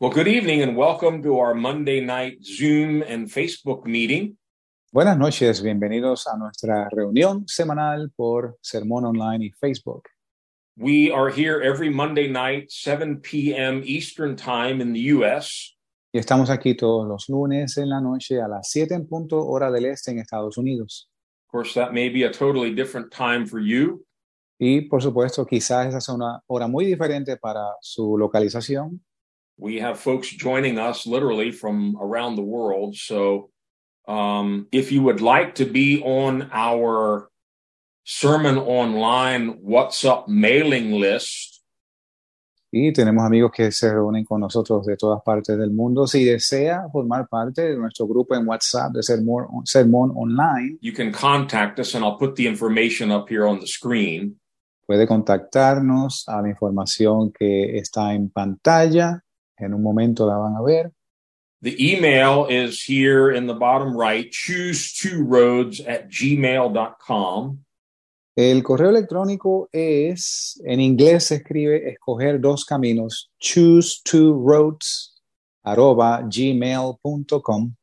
Well, good evening and welcome to our Monday night Zoom and Facebook meeting. Buenas noches, bienvenidos a nuestra reunión semanal por Sermón Online y Facebook. We are here every Monday night, 7 p.m. Eastern Time in the U.S. Y estamos aquí todos los lunes en la noche a las 7 en punto hora del este en Estados Unidos. Of course, that may be a totally different time for you. Y por supuesto, quizás esa sea una hora muy diferente para su localización. We have folks joining us literally from around the world. So, um, if you would like to be on our Sermon Online WhatsApp mailing list, Y tenemos amigos que se reúnen con nosotros de todas partes del mundo. Si desea formar parte de nuestro grupo en WhatsApp de Sermón, Sermón Online, you can contact us and I'll put the information up here on the screen. puede contactarnos a la información que está en pantalla. En un momento la van a ver. The email is here in the bottom right, choose two roads at gmail.com. El correo electrónico es, en inglés se escribe escoger dos caminos, choose two roads, arroba gmail.com.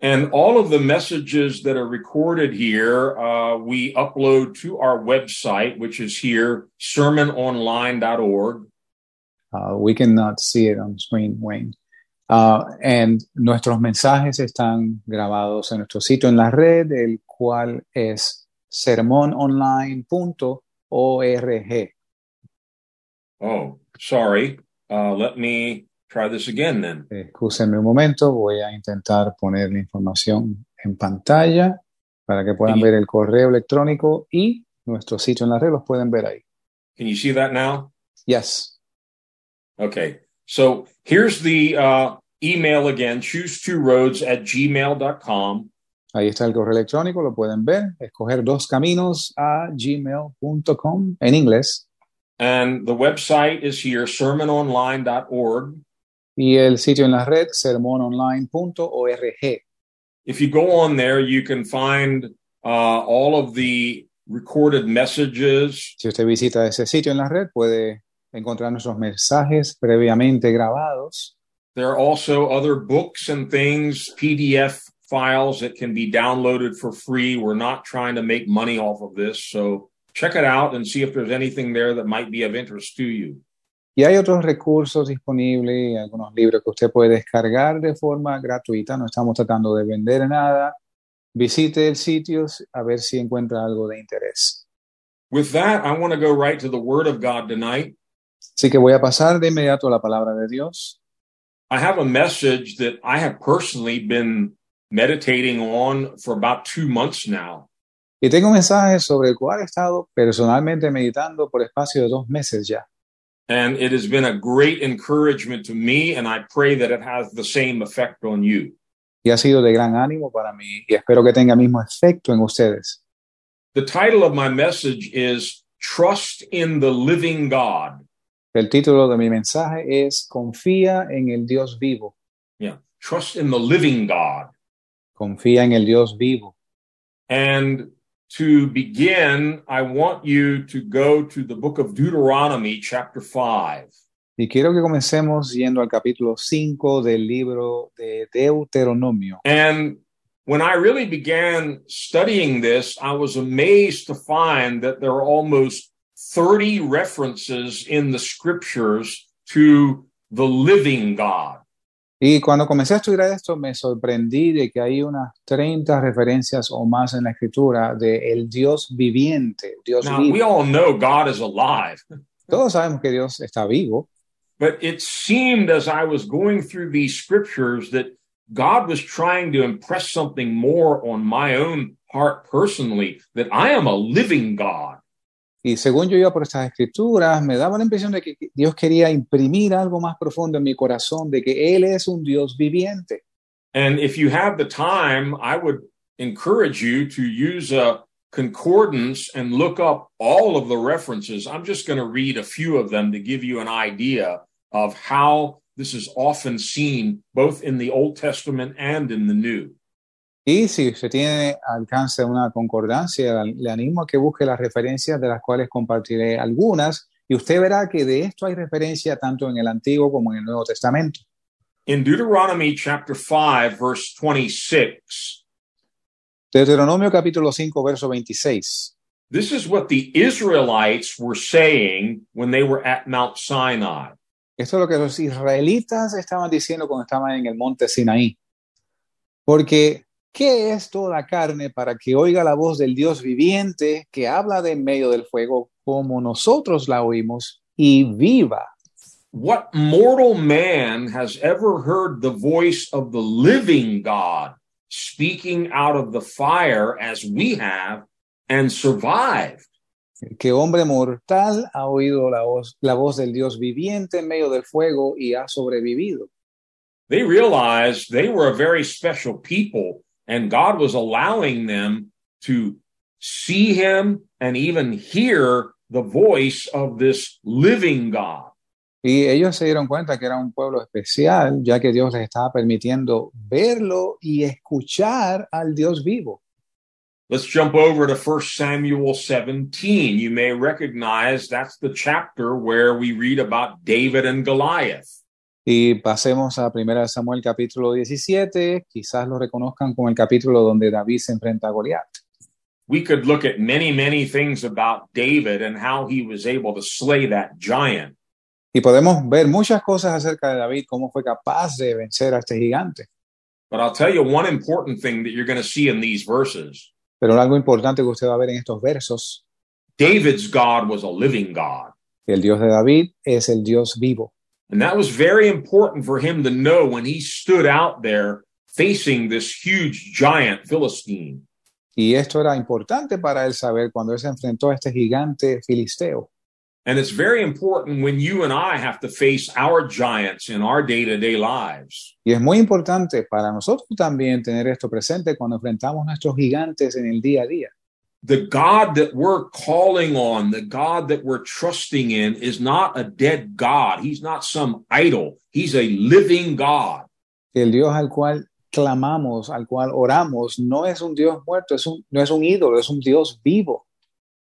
And all of the messages that are recorded here, uh, we upload to our website, which is here, sermononline.org. Uh, we cannot see it on screen, Wayne. Uh, and nuestros mensajes están grabados en nuestro sitio en la red, el cual es sermononline.org. Oh, sorry. Uh, let me try this again then. Excúsenme un momento, voy a intentar poner la información en pantalla para que puedan ver el correo electrónico y nuestro sitio en la red, los pueden ver ahí. Can you see that now? Yes. Okay. So here's the uh, email again, choose two roads at gmail.com. Ahí está el correo electrónico, lo pueden ver. Escoger dos caminos a gmail.com en inglés. And the website is here, sermononline.org. Y el sitio en la red, sermononline.org. If you go on there, you can find uh, all of the recorded messages. Si usted visita ese sitio en la red, puede encontrar nuestros mensajes previamente grabados. There are also other books and things, PDF files that can be downloaded for free. We're not trying to make money off of this. So check it out and see if there's anything there that might be of interest to you. Y hay otros recursos disponibles, algunos libros que usted puede descargar de forma gratuita. No estamos tratando de vender nada. Visite el sitio a ver si encuentra algo de interés. With that, I want to go right to the Word of God tonight. Así que voy a pasar de inmediato a la palabra de Dios. I have a message that I have personally been meditating on for about two months now. Y tengo un mensaje sobre el cual he estado personalmente meditando por espacio de dos meses ya. And it has been a great encouragement to me, and I pray that it has the same effect on you. Y ha sido de gran ánimo para mí y espero que tenga el mismo efecto en ustedes. The title of my message is Trust in the Living God. El título de mi mensaje es Confía en el Dios vivo. Yeah, trust in the living God. Confía en el Dios vivo. And to begin, I want you to go to the book of Deuteronomy, chapter 5. Y quiero que comencemos yendo al capítulo 5 del libro de Deuteronomio. And when I really began studying this, I was amazed to find that there are almost 30 references in the scriptures to the living God. Y cuando comencé a estudiar esto, me sorprendí de que hay unas 30 referencias o más en la escritura de el Dios viviente, Dios Now, we all know God is alive, Todos sabemos que Dios está vivo, but it seemed as I was going through these scriptures that God was trying to impress something more on my own heart personally that I am a living God. Y según yo iba por estas escrituras, me daba la impresión de que Dios quería imprimir algo más profundo en mi corazón, de que Él es un Dios viviente. And if you have the time, I would encourage you to use a concordance and look up all of the references. I'm just going to read a few of them to give you an idea of how this is often seen both in the Old Testament and in the New. Y si usted tiene alcance una concordancia, le animo a que busque las referencias de las cuales compartiré algunas Y usted verá que de esto hay referencia tanto en el Antiguo como en el Nuevo Testamento. In Deuteronomy chapter 5, verse 26, Deuteronomio capítulo 5, verso 26. this is what the Israelites were saying when they were at Mount Sinai. Esto es lo que los israelitas estaban diciendo cuando estaban en el monte Sinaí. Porque, ¿qué es toda carne para que oiga la voz del Dios viviente que habla de en medio del fuego como nosotros la oímos y viva? What mortal man has ever heard the voice of the living God speaking out of the fire as we have and survived? ¿Qué hombre mortal ha oído la voz, la voz del Dios viviente en medio del fuego y ha sobrevivido? They realized they were a very special people and God was allowing them to see him and even hear the voice of this living God. Y ellos se dieron cuenta que era un pueblo especial, ya que Dios les estaba permitiendo verlo y escuchar al Dios vivo. Let's jump over to 1 Samuel 17. You may recognize that's the chapter where we read about David and Goliath. Y pasemos a 1 Samuel capítulo 17, quizás lo reconozcan como el capítulo donde David se enfrenta a Goliat. We could look at many, many things about David and how he was able to slay that giant. Y podemos ver muchas cosas acerca de David, cómo fue capaz de vencer a este gigante. But I'll tell you one important thing that you're going to see in these verses. Pero algo importante que usted va a ver en estos versos, David's God was a living God. el Dios de David es el Dios vivo. And that was very important for him to know when he stood out there facing this huge giant Philistine. Y esto era importante para él saber cuando él se enfrentó a este gigante filisteo. And it's very important when you and I have to face our giants in our day to day lives. Y es muy importante para nosotros también tener esto presente cuando enfrentamos nuestros gigantes en el día a día. The God that we're calling on, the God that we're trusting in, is not a dead God. He's not some idol. He's a living God. El Dios al cual clamamos, al cual oramos, no es un Dios muerto, es un, no es un ídolo, es un Dios vivo.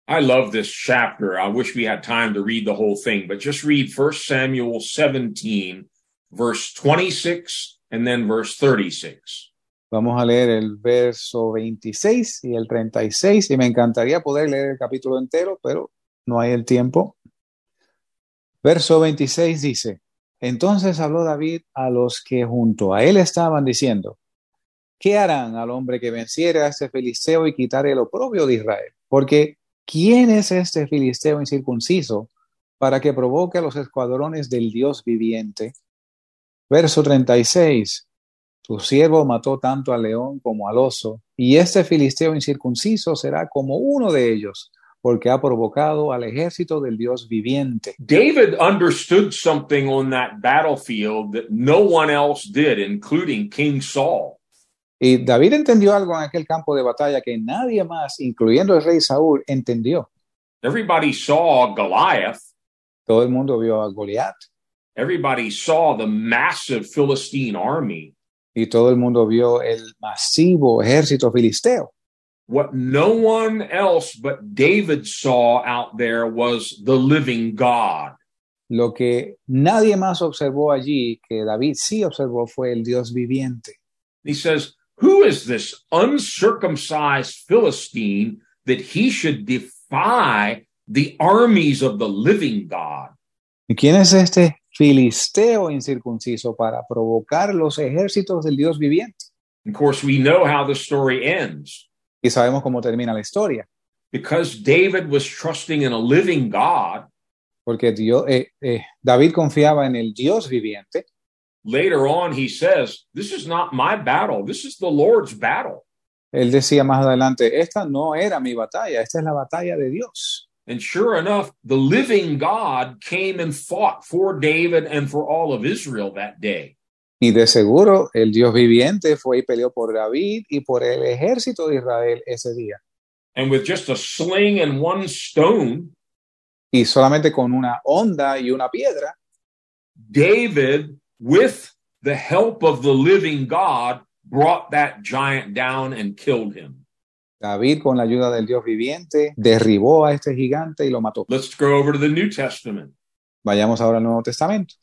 I love this chapter. I wish we had time to read the whole thing, but just read 1 Samuel 17, verse 26, and then verse 36. Vamos a leer el verso 26 y el 36 y me encantaría poder leer el capítulo entero, pero no hay el tiempo. Verso 26 dice, entonces habló David a los que junto a él estaban diciendo, ¿qué harán al hombre que venciera a este filisteo y quitare el oprobio de Israel? Porque ¿quién es este filisteo incircunciso para que provoque a los escuadrones del Dios viviente? Verso 36. Tu siervo mató tanto al león como al oso, y este filisteo incircunciso será como uno de ellos, porque ha provocado al ejército del Dios viviente. David understood something on that battlefield that no one else did, including King Saul. Y David entendió algo en aquel campo de batalla que nadie más, incluyendo el rey Saúl, entendió. Everybody saw Goliath. Todo el mundo vio a Goliat Everybody saw the massive Philistine army. Y todo el mundo vio el masivo ejército filisteo. What no one else but David saw out there was the living God. Lo que nadie más observó allí, que David sí observó, fue el Dios viviente. He says, Who is this uncircumcised Philistine that he should defy the armies of the living God? ¿Y quién es este filisteo incircunciso para provocar los ejércitos del Dios viviente? Of course, we know how the story ends. Y sabemos cómo termina la historia, Because David was trusting in a living God, porque Dios, eh, eh, David confiaba en el Dios viviente. later on he says, This is not my battle, this is the Lord's battle. Él decía más adelante, esta no era mi batalla, esta es la batalla de Dios. And sure enough, the living God came and fought for David and for all of Israel that day. Y de seguro el Dios viviente fue y peleó por David y por el ejército de Israel ese día. And with just a sling and one stone, Y solamente con una onda y una piedra, David, with the help of the living God, brought that giant down and killed him. David, con la ayuda del Dios viviente, derribó a este gigante y lo mató. Let's go over to the New Testament. Vayamos ahora al Nuevo Testamento.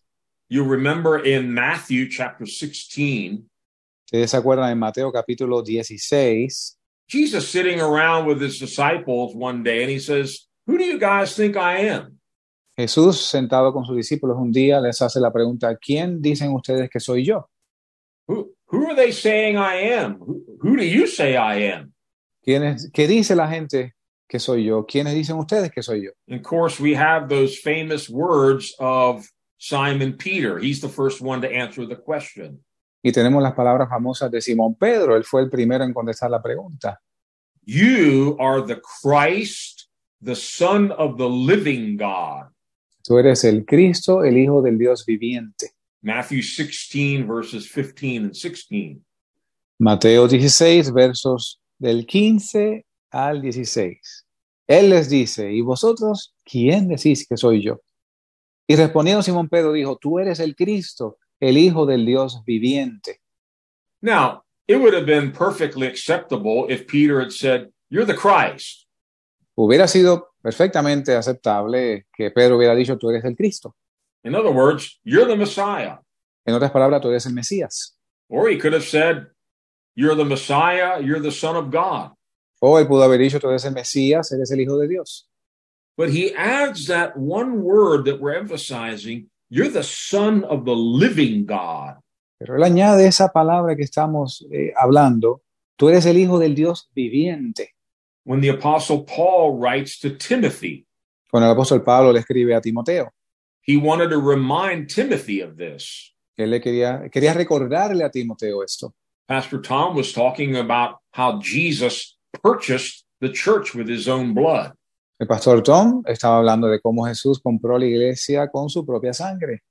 You remember in Matthew chapter 16, Ustedes se acuerdan en Mateo capítulo 16, Jesus sitting around with his disciples one day and he says, Who do you guys think I am? Jesús, sentado con sus discípulos un día, les hace la pregunta, ¿quién dicen ustedes que soy yo? Who, who are they saying I am? Who, who do you say I am? ¿Quién es- ¿Qué dice la gente que soy yo? ¿Quiénes dicen ustedes que soy yo? And of course, we have those famous words of Simon Peter. He's the first one to answer the question. Y tenemos las palabras famosas de Simón Pedro, él fue el primero en contestar la pregunta. You are the Christ, the Son of the living God. Tú eres el Cristo, el Hijo del Dios viviente. Matthew 16, verses 15 and 16. Mateo 16, versos del 15 al 16. Él les dice, ¿y vosotros quién decís que soy yo? Y respondiendo Simón Pedro dijo, tú eres el Cristo, el Hijo del Dios viviente. Now, it would have been perfectly acceptable if Peter had said, You're the Christ. Hubiera sido perfectamente aceptable que Pedro hubiera dicho, tú eres el Cristo. In other words, you're the Messiah. En otras palabras, tú eres el Mesías. Or he could have said, You're the Messiah, you're the Son of God. O él pudo haber dicho, tú eres el Mesías, eres el Hijo de Dios. But he adds that one word that we're emphasizing you're the Son of the living God. Pero él añade esa palabra que estamos eh, hablando, tú eres el Hijo del Dios viviente. When the Apostle Paul writes to Timothy, Cuando el apóstol Pablo le escribe a Timoteo, he wanted to remind Timothy of this. él le quería, quería recordarle a Timoteo esto. Pastor Tom was talking about how Jesus purchased the church with his own blood. El pastor Tom estaba hablando de cómo Jesús compró la iglesia con su propia sangre.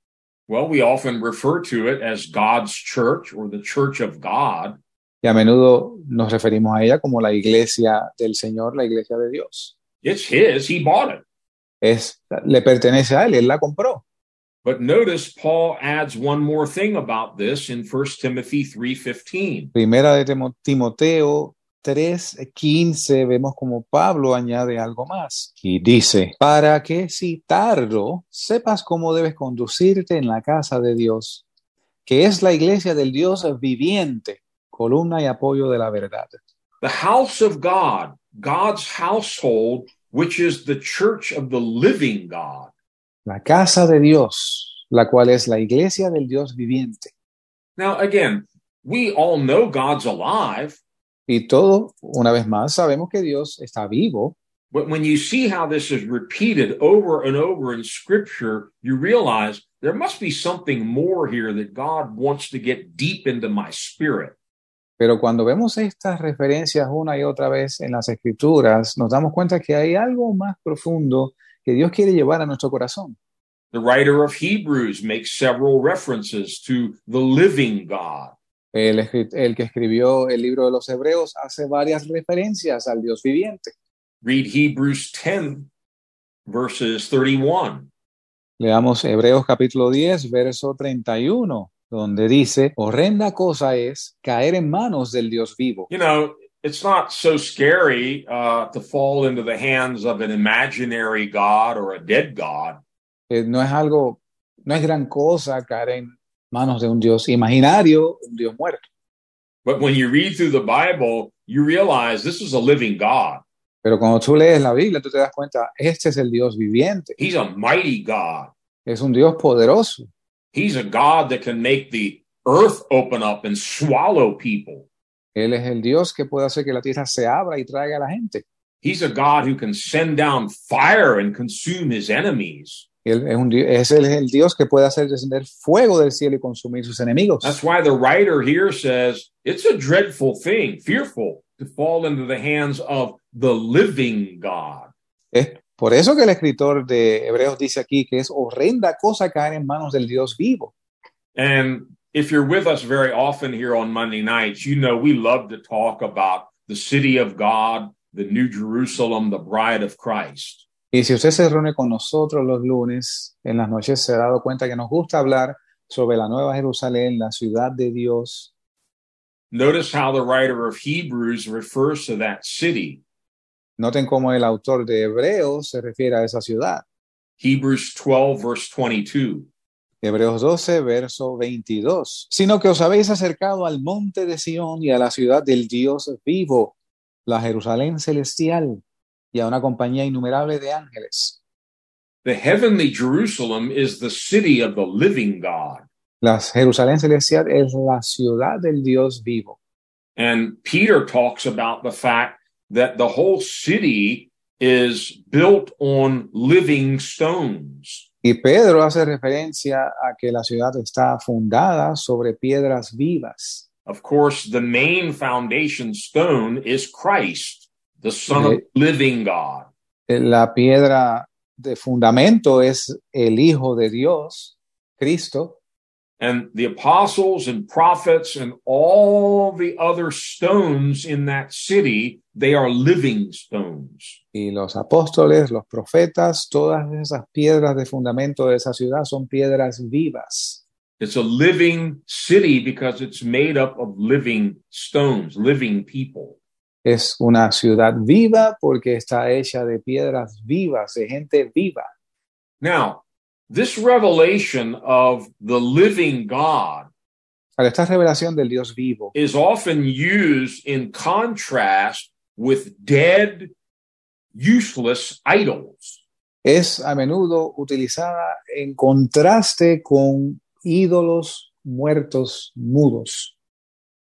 Well, we often refer to it as God's church or the church of God. Y a menudo nos referimos a ella como la iglesia del Señor, la iglesia de Dios. It's his, he bought it. Es, le pertenece a él, él la compró. But notice Paul adds one more thing about this in 1 Timothy 3:15. Primera de Timo- Timoteo 3:15 vemos como Pablo añade algo más y dice, para que si tardo sepas cómo debes conducirte en la casa de Dios, que es la iglesia del Dios viviente, columna y apoyo de la verdad. The house of God, God's household, which is the church of the living God. La casa de Dios, la cual es la iglesia del Dios viviente. Now again, we all know God's alive, Y todo, una vez más, sabemos que Dios está vivo, but when you see how this is repeated over and over in scripture, you realize there must be something more here that God wants to get deep into my spirit. Pero cuando vemos estas referencias una y otra vez en las escrituras, nos damos cuenta que hay algo más profundo que Dios quiere llevar a nuestro corazón. The writer of Hebrews makes several references to the living God. El, el que escribió el libro de los Hebreos hace varias referencias al Dios viviente. Read Hebrews 10, verses 31. Leamos Hebreos capítulo 10, verso 31, donde dice, horrenda cosa es caer en manos del Dios vivo. You know, it's not so scary uh, to fall into the hands of an imaginary God or a dead God. Eh, no es algo, no es gran cosa caer en manos de un Dios imaginario, un Dios muerto. But when you read through the Bible, you realize this is a living God. Pero cuando tú lees la Biblia, tú te das cuenta, este es el Dios viviente, He's a mighty God. es un Dios poderoso, He's a God that can make the earth open up and swallow people. Él es el Dios que puede hacer que la tierra se abra y traiga a la gente. He's a God who can send down fire and consume his enemies. Él es, un, es el, el Dios que puede hacer descender fuego del cielo y consumir sus enemigos. That's why the writer here says it's a dreadful thing, fearful to fall into the hands of the living God. Es por eso que el escritor de Hebreos dice aquí que es horrenda cosa caer en manos del Dios vivo. And if you're with us very often here on Monday nights, you know we love to talk about the city of God, the New Jerusalem, the bride of Christ. Y si usted se reúne con nosotros los lunes, en las noches se ha dado cuenta que nos gusta hablar sobre la Nueva Jerusalén, la ciudad de Dios. Notice how the writer of Hebrews refers to that city. Noten cómo el autor de Hebreos se refiere a esa ciudad. Hebrews 12, verse 22. Hebreos 12, verso 22. Sino que os habéis acercado al monte de Sión y a la ciudad del Dios vivo, la Jerusalén celestial, y a una compañía innumerable de ángeles. The heavenly Jerusalem is the city of the living God. La Jerusalén celestial es la ciudad del Dios vivo. And Peter talks about the fact that the whole city is built on living stones. Y Pedro hace referencia a que la ciudad está fundada sobre piedras vivas. Of course, the main foundation stone is Christ, the Son of the living God. La piedra de fundamento es el Hijo de Dios, Cristo, And the apostles and prophets and all the other stones in that city, they are living stones. y los apóstoles, los profetas, todas esas piedras de fundamento de esa ciudad son piedras vivas. It's a living city because it's made up of living stones, living people. Es una ciudad viva porque está hecha de piedras vivas, de gente viva. Now, this revelation of the living God Ahora, esta revelación del Dios vivo is often used in contrast with dead, useless idols. es a menudo utilizada en contraste con ídolos muertos mudos.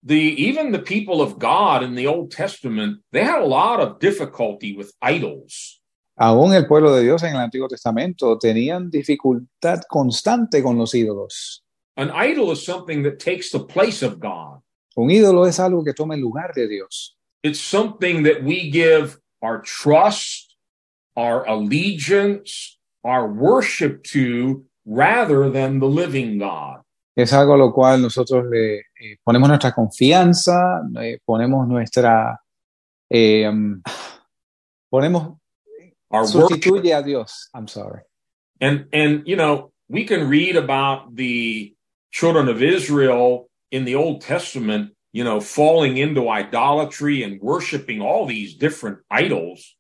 The even the people of God in the Old Testament, they had a lot of difficulty with idols. Aún el pueblo de Dios en el Antiguo Testamento tenían dificultad constante con los ídolos. An idol is something that takes the place of God. Un ídolo es algo que toma el lugar de Dios. It's something that we give our trust, our allegiance, our worship to rather than the living God. Es algo a lo cual nosotros le eh, ponemos nuestra confianza, eh, ponemos nuestra... eh, um, ponemos... Our worship Sustituye a Dios. I'm sorry. And and you know, we can read about the children of Israel in the Old Testament, you know, falling into idolatry and worshiping all these different idols.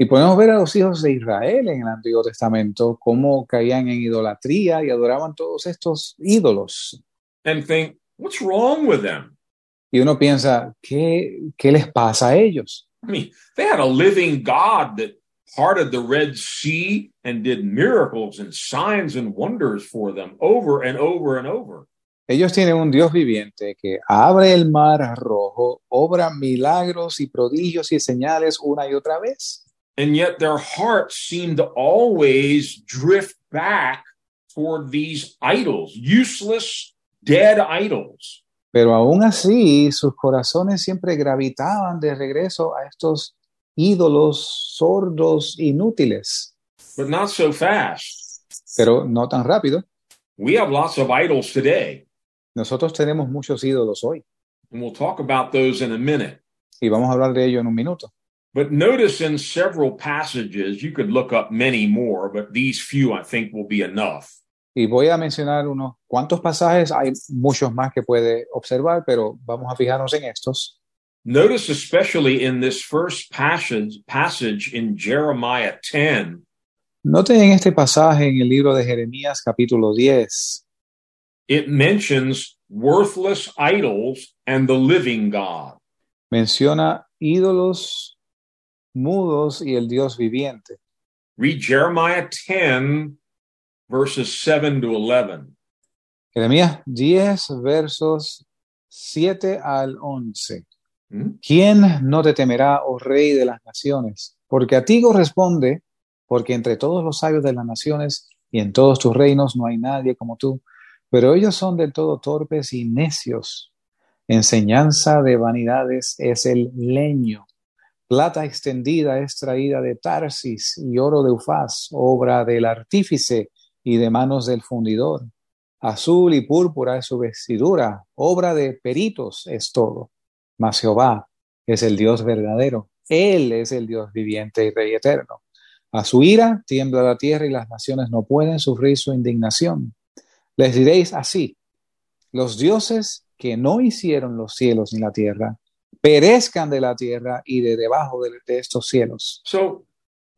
Y podemos ver a los hijos de Israel en el Antiguo Testamento cómo caían en idolatría y adoraban todos estos ídolos. and think, what's wrong with them? Y uno piensa, ¿qué, qué les pasa a ellos? I mean, they had a living God that parted the Red Sea and did miracles and signs and wonders for them over and over and over. Ellos tienen un Dios viviente que abre el mar rojo, obra milagros y prodigios y señales una y otra vez. And yet their hearts seem to always drift back toward these idols, useless, dead idols. Pero aún así, sus corazones siempre gravitaban de regreso a estos ídolos sordos, inútiles. But not so fast. Pero no tan rápido. We have lots of idols today, Nosotros tenemos muchos ídolos hoy and we'll talk about those in a minute. y vamos a hablar de ello en un minuto. But notice in several passages, you could look up many more, but these few I think will be enough. Y voy a mencionar unos cuantos pasajes, hay muchos más que puede observar, pero vamos a fijarnos en estos. Notice especially in this first passage, passage in Jeremiah 10, Noten en este pasaje en el libro de Jeremías capítulo 10, it mentions worthless idols and the living God. menciona ídolos mudos y el Dios viviente. Read Jeremiah 10, verses 7 to 11. Jeremías 10, versos 7 al 11. ¿Mm? ¿Quién no te temerá, oh rey de las naciones? Porque a ti corresponde, porque entre todos los sabios de las naciones y en todos tus reinos no hay nadie como tú, pero ellos son del todo torpes y necios. Enseñanza de vanidades es el leño. Plata extendida es traída de Tarsis y oro de Ufaz, obra del artífice y de manos del fundidor. Azul y púrpura es su vestidura, obra de peritos es todo. Mas Jehová es el Dios verdadero. Él es el Dios viviente y Rey eterno. A su ira tiembla la tierra y las naciones no pueden sufrir su indignación. Les diréis así, los dioses que no hicieron los cielos ni la tierra perezcan de la tierra y de debajo de, de estos cielos. So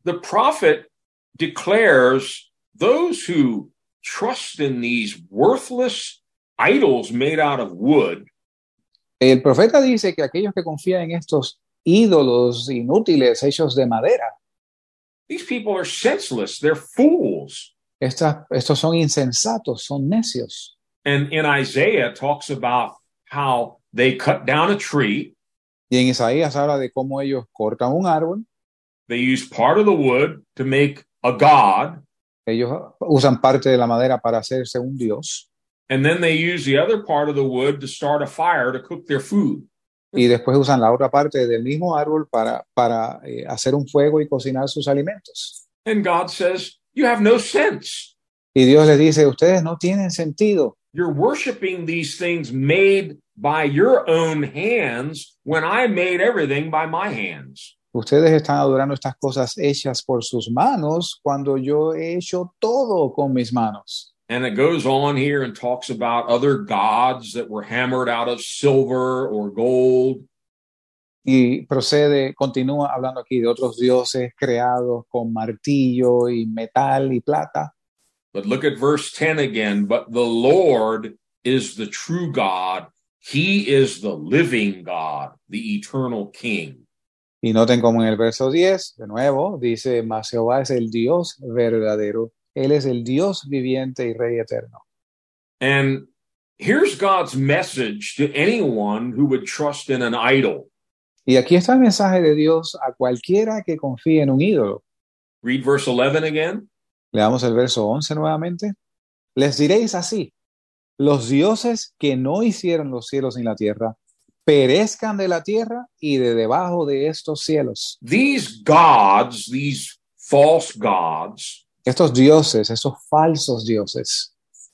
the prophet declares those who trust in these worthless idols made out of wood El profeta dice que aquellos que confían en estos ídolos inútiles hechos de madera, these people are senseless. They're fools. estos son insensatos, son necios. and in isaiah talks about how they cut down a tree. Y en Isaías habla de cómo ellos cortan un árbol, they use part of the wood to make a god. Ellos usan parte de la madera para hacerse un dios and then they use the other part of the wood to start a fire to cook their food y después usan la otra parte del mismo árbol para, para eh, hacer un fuego y cocinar sus alimentos. and god says you have no sense Y Dios les dice, ustedes no tienen sentido. you're worshiping these things made by your own hands when I made everything by my hands. Ustedes están adorando estas cosas hechas por sus manos cuando yo he hecho todo con mis manos. And it goes on here and talks about other gods that were hammered out of silver or gold. Y procede, continúa hablando aquí de otros dioses creados con martillo y metal y plata. But look at verse 10 again. But the Lord is the true God. He is the living God, the eternal King. Y noten como en el verso 10, de nuevo, dice, mas Jehová es el Dios verdadero. Él es el Dios viviente y Rey eterno. And here's God's message to anyone who would trust in an idol. Y aquí está el mensaje de Dios a cualquiera que confíe en un ídolo. Read verse 11 again. Leamos el verso 11 nuevamente. Les diréis así, los dioses que no hicieron los cielos ni la tierra, perezcan de la tierra y de debajo de estos cielos. These gods, these false gods, Estos dioses, estos falsos dioses,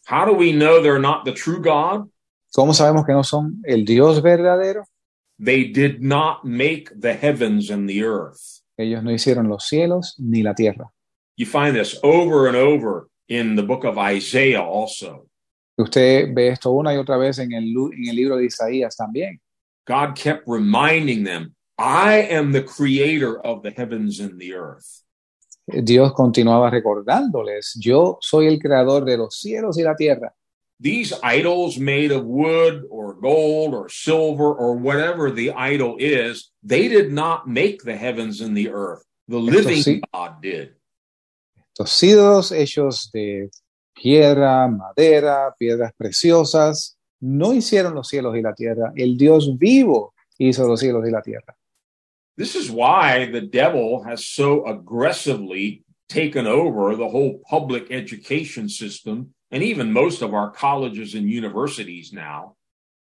how do we know they're not the true God? ¿cómo sabemos que no son el Dios verdadero? They did not make the heavens and the earth. Ellos no hicieron los cielos ni la tierra. You find this over and over in the book of Isaiah also. Usted ve esto una y otra vez en el, lu- en el libro de Isaías también. God kept reminding them, I am the creator of the heavens and the earth. Dios continuaba recordándoles, yo soy el creador de los cielos y la tierra. These idols made of wood or gold or silver or whatever the idol is, they did not make the heavens and the earth. The living sí. God did. Los ídolos hechos de piedra, madera, piedras preciosas, no hicieron los cielos y la tierra. El Dios vivo hizo los cielos y la tierra. This is why the devil has so aggressively taken over the whole public education system and even most of our colleges and universities now.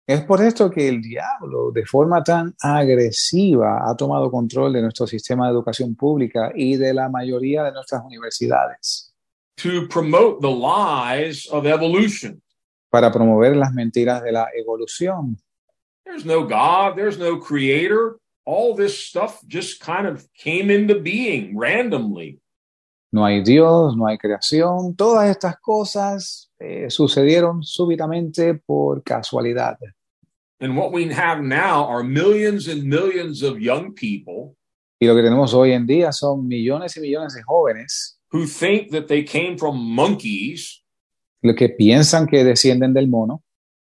Es por esto que el diablo, de forma tan agresiva, ha tomado control de nuestro sistema de educación pública y de la mayoría de nuestras universidades to promote the lies of evolution. para promover las mentiras de la evolución. There's no God, there's no creator. All this stuff just kind of came into being randomly. No hay Dios, no hay creación. Todas estas cosas eh, sucedieron súbitamente por casualidad. And what we have now are millions and millions of young people Y lo que tenemos hoy en día son millones y millones de jóvenes who think that they came from monkeys. lo que piensan que descienden del mono.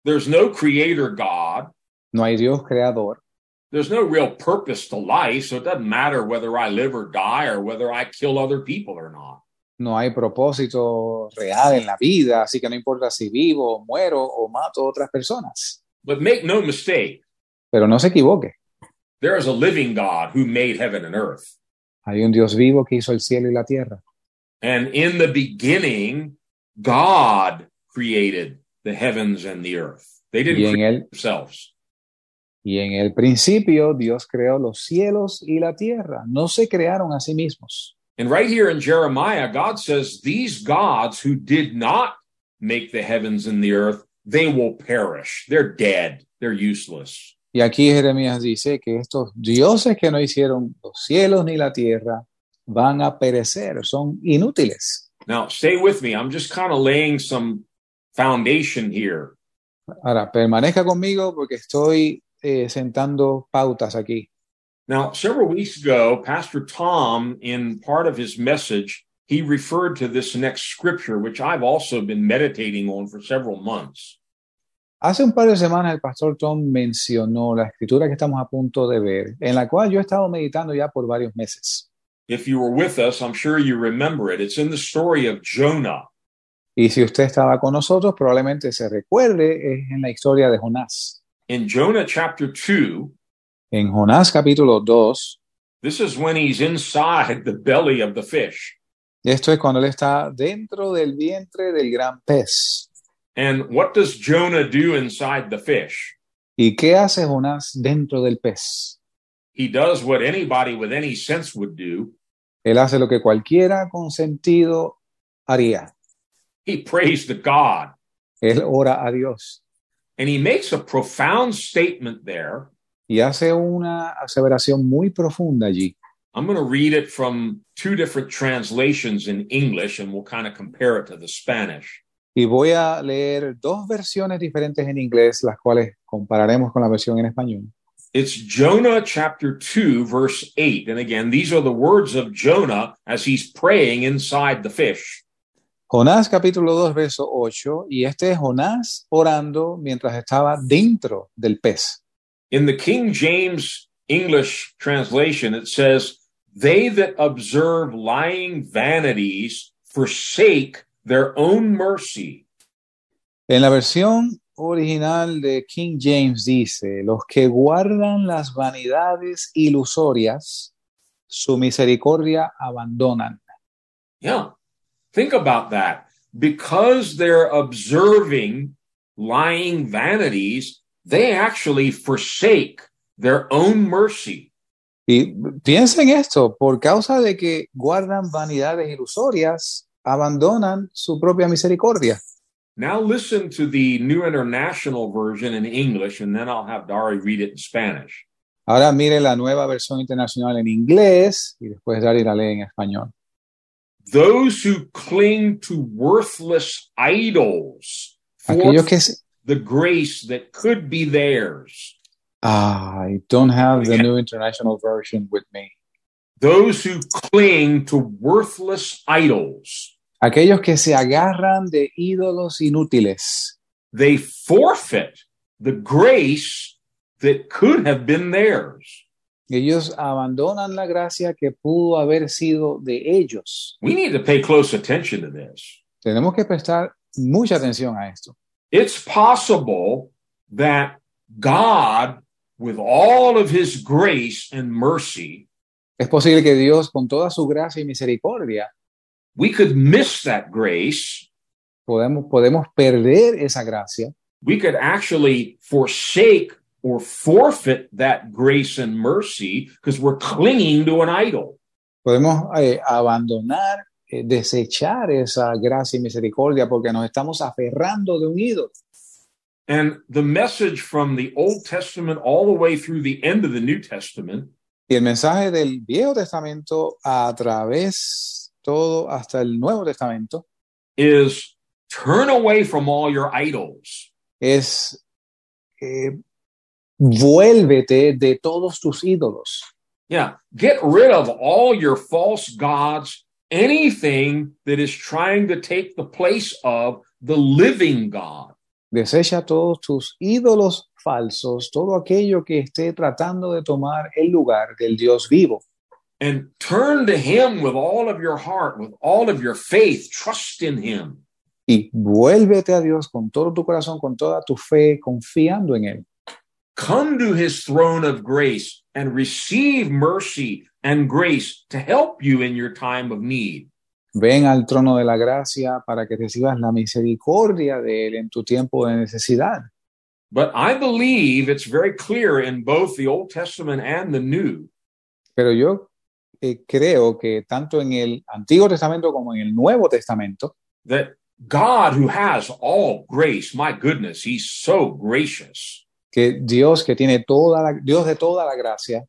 There's no creator God. No hay Dios creador. There's no real purpose to life. So it doesn't matter whether I live or die or whether I kill other people or not. No hay propósito real en la vida, así que no importa si vivo, muero o mato otras personas. But make no mistake, Pero no se equivoque. there is a living God who made heaven and earth. Hay un Dios vivo que hizo el cielo y la tierra. And in the beginning, God created the heavens and the earth. They didn't create el, themselves. Y en el principio Dios creó los cielos y la tierra. No se crearon a sí mismos. And right here in Jeremiah, God says, These gods who did not make the heavens and the earth, they will perish. They're dead. They're useless. Y aquí Jeremías dice que estos dioses que no hicieron los cielos ni la tierra van a perecer, son inútiles. Now, stay with me. I'm just kind of laying some foundation here. Ahora, permanezca conmigo porque estoy eh, sentando pautas aquí. Now, several weeks ago, Pastor Tom, in part of his message, he referred to this next scripture, which I've also been meditating on for several months. Hace un par de semanas el pastor Tom mencionó la escritura que estamos a punto de ver, en la cual yo he estado meditando ya por varios meses. If you were with us, I'm sure you remember it. It's in the story of Jonah. Y si usted estaba con nosotros, probablemente se recuerde, es en la historia de Jonás. In Jonah chapter 2, En Jonás capítulo 2, this is when he's inside the belly of the fish. esto es cuando él está dentro del vientre del gran pez. And what does Jonah do inside the fish? ¿Y qué hace Jonás dentro del pez? He does what anybody with any sense would do. Él hace lo que cualquiera con sentido haría. He prays to God. Él ora a Dios And he makes a profound statement there. y hace una aseveración muy profunda allí. I'm going to read it from two different translations in English, and we'll kind of compare it to the Spanish. Y voy a leer dos versiones diferentes en inglés, las cuales compararemos con la versión en español. It's Jonah chapter 2, verse 8. And again, these are the words of Jonah as he's praying inside the fish. Jonás capítulo 2, verso 8, y este es Jonás orando mientras estaba dentro del pez. In the King James English translation, it says, They that observe lying vanities forsake their own mercy. En la versión original de King James dice, los que guardan las vanidades ilusorias, su misericordia abandonan. Yeah. Think about that. Because they're observing lying vanities, they actually forsake their own mercy. Y piensen esto, por causa de que guardan vanidades ilusorias, abandonan su propia misericordia. Now listen to the New International Version in English, and then I'll have Dari read it in Spanish. Ahora mire la nueva versión internacional en inglés y después Dari la lee en español. Those who cling to worthless idols que... forfeit the grace that could be theirs. Ah, I don't have the new international version with me. Those who cling to worthless idols, Aquellos que se agarran de ídolos inútiles, they forfeit the grace that could have been theirs. Ellos abandonan la gracia que pudo haber sido de ellos. We need to pay close attention to this. Tenemos que prestar mucha atención a esto. It's possible that God, with all of his grace and mercy, Es posible que Dios, con toda su gracia y misericordia, we could miss that grace. podemos, podemos perder esa gracia We could actually forsake or forfeit that grace and mercy because we're clinging to an idol. podemos eh, abandonar, eh, desechar esa gracia y misericordia porque nos estamos aferrando de un ídolo. And the message from the Old Testament all the way through the end of the New Testament Y el mensaje del Viejo Testamento a través todo hasta el Nuevo Testamento is turn away from all your idols. es eh, vuélvete de todos tus ídolos. Yeah, get rid of all your false gods, anything that is trying to take the place of the living God. Desecha todos tus ídolos falsos, todo aquello que esté tratando de tomar el lugar del Dios vivo. And turn to Him with all of your heart, with all of your faith. Trust in Him. Y vuélvete a Dios con todo tu corazón, con toda tu fe, confiando en Él. Come to His throne of grace and receive mercy and grace to help you in your time of need. Ven al trono de la gracia para que recibas la misericordia de Él en tu tiempo de necesidad. But I believe it's very clear in both the Old Testament and the New Pero yo eh, creo que tanto en el Antiguo Testamento como en el Nuevo Testamento, that God, who has all grace, my goodness, He's so gracious. Que Dios que tiene toda la, Dios de toda la gracia,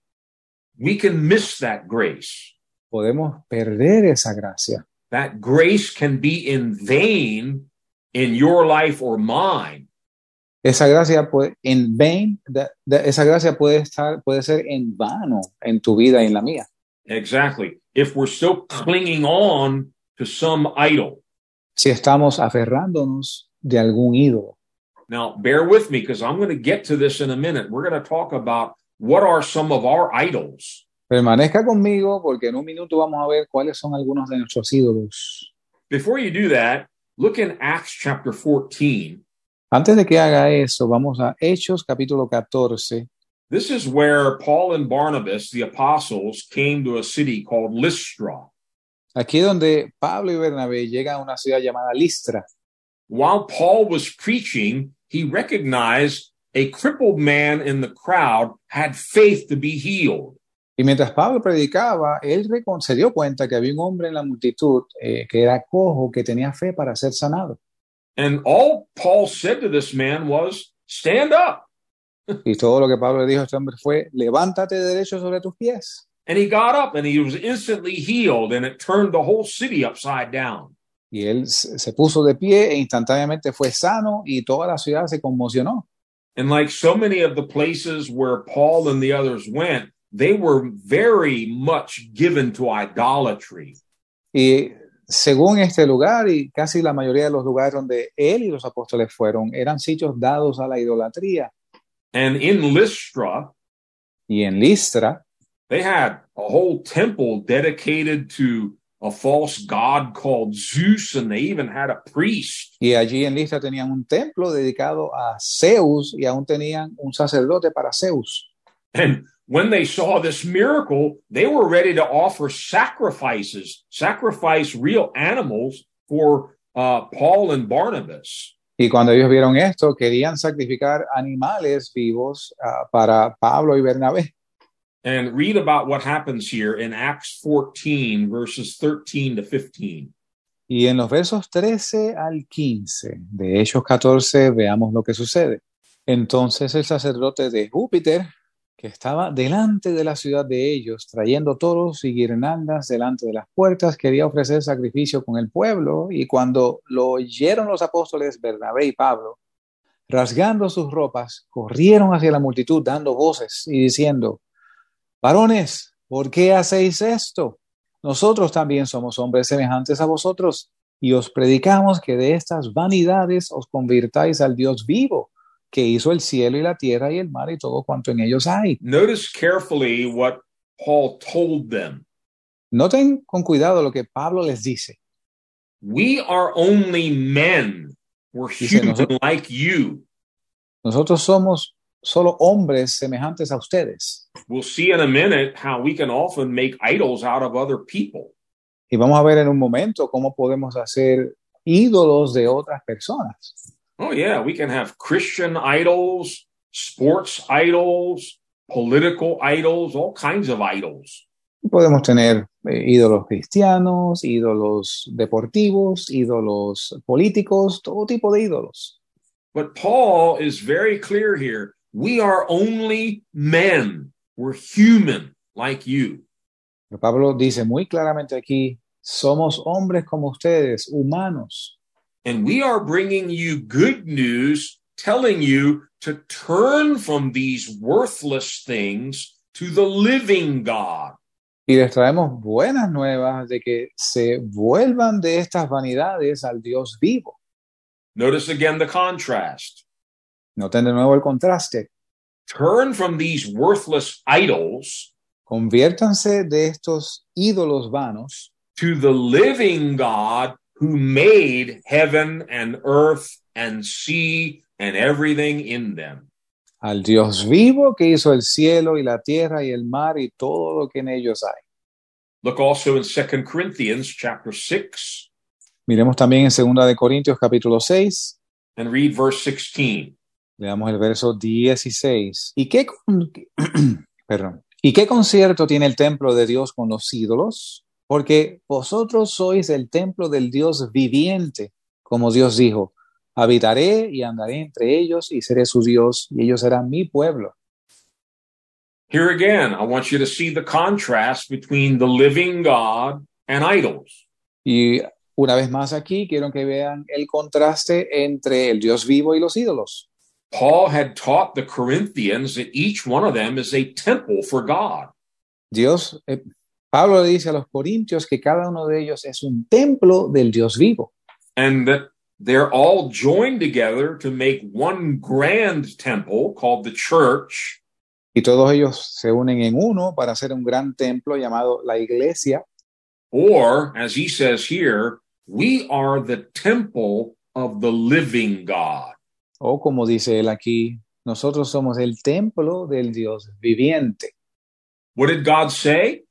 We can miss that grace. podemos perder esa gracia. That grace can be in vain in your life or mine Esa gracia puede, en vain, esa gracia puede estar, puede ser en vano en tu vida y en la mía. Exactly. If we're still clinging on to some idol. Si estamos aferrándonos de algún ídolo. Now, bear with me because I'm going to get to this in a minute. We're going to talk about what are some of our idols. Permanezca conmigo porque en un minuto vamos a ver cuáles son algunos de nuestros ídolos. Before you do that, look in Acts chapter 14. Antes de que haga eso, vamos a Hechos capítulo 14. This is where Paul and Barnabas, the apostles, came to a city called Lystra. Aquí donde Pablo y Bernabé llegan a una ciudad llamada Listra. While Paul was preaching, he recognized a crippled man in the crowd had faith to be healed. Y mientras Pablo predicaba, él se dio cuenta que había un hombre en la multitud eh, que era cojo, que tenía fe para ser sanado. And all Paul said to this man was, Stand up. Y todo lo que Pablo le dijo a este hombre fue, levántate derecho sobre tus pies. And he got up and he was instantly healed, and it turned the whole city upside down. Y él se puso de pie e instantáneamente fue sano y toda la ciudad se conmocionó. And like so many of the places where Paul and the others went, they were very much given to idolatry. Y según este lugar y casi la mayoría de los lugares donde él y los apóstoles fueron, eran sitios dados a la idolatría. And in Lystra, Y en Listra, they had a whole temple dedicated to a false god called Zeus, and they even had a priest. y allí en Listra tenían un templo dedicado a Zeus y aún tenían un sacerdote para Zeus. And when they saw this miracle, they were ready to offer sacrifices, sacrifice real animals for uh, Paul and Barnabas. Y cuando ellos vieron esto, querían sacrificar animales vivos ah, para Pablo y Bernabé. And read about what happens here in Acts 14, verses 13 to 15. Y en los versos 13 al 15 de Hechos 14 veamos lo que sucede. Entonces el sacerdote de Júpiter, que estaba delante de la ciudad de ellos, trayendo toros y guirnaldas delante de las puertas, quería ofrecer sacrificio con el pueblo, y cuando lo oyeron los apóstoles Bernabé y Pablo, rasgando sus ropas, corrieron hacia la multitud dando voces y diciendo, varones, ¿por qué hacéis esto? Nosotros también somos hombres semejantes a vosotros y os predicamos que de estas vanidades os convirtáis al Dios vivo, que hizo el cielo y la tierra y el mar y todo cuanto en ellos hay. Notice carefully what Paul told them. Noten con cuidado lo que Pablo les dice. We are only men. We're Dice, human nosotros- like you. Nosotros somos solo hombres semejantes a ustedes. We'll see in a minute how we can often make idols out of other people. Y vamos a ver en un momento cómo podemos hacer ídolos de otras personas. Oh, yeah, we can have Christian idols, sports idols, political idols, all kinds of idols. Podemos tener eh, ídolos cristianos, ídolos deportivos, ídolos políticos, todo tipo de ídolos. But Paul is very clear here. We are only men. We're human like you. Pero Pablo dice muy claramente aquí, somos hombres como ustedes, humanos. And we are bringing you good news, telling you to turn from these worthless things to the living God. Y les traemos buenas nuevas de que se vuelvan de estas vanidades al Dios vivo. Notice again the contrast. Noten de nuevo el contraste. Turn from these worthless idols Conviértanse de estos ídolos vanos to the living God who made heaven and earth and sea and everything in them. al Dios vivo que hizo el cielo y la tierra y el mar y todo lo que en ellos hay. Look also in 2 Corinthians chapter 6 Miremos también en Segunda de Corintios capítulo 6, and read verse 16. Leamos el verso 16. ¿Y qué, con- perdón. ¿Y qué concierto tiene el templo de Dios con los ídolos? Porque vosotros sois el templo del Dios viviente, como Dios dijo, habitaré y andaré entre ellos y seré su Dios y ellos serán mi pueblo. Here again, I want you to see the contrast between the living God and idols. Y una vez más aquí quiero que vean el contraste entre el Dios vivo y los ídolos. Paul had taught the Corinthians that each one of them is a temple for God. Dios, eh, Pablo le dice a los corintios que cada uno de ellos es un templo del Dios vivo and that they're all joined together to make one grand temple called the church. y todos ellos se unen en uno para hacer un gran templo llamado la iglesia. Or, as he says here, we are the temple of the living God. O como dice él aquí, nosotros somos el templo del Dios viviente. What did God say?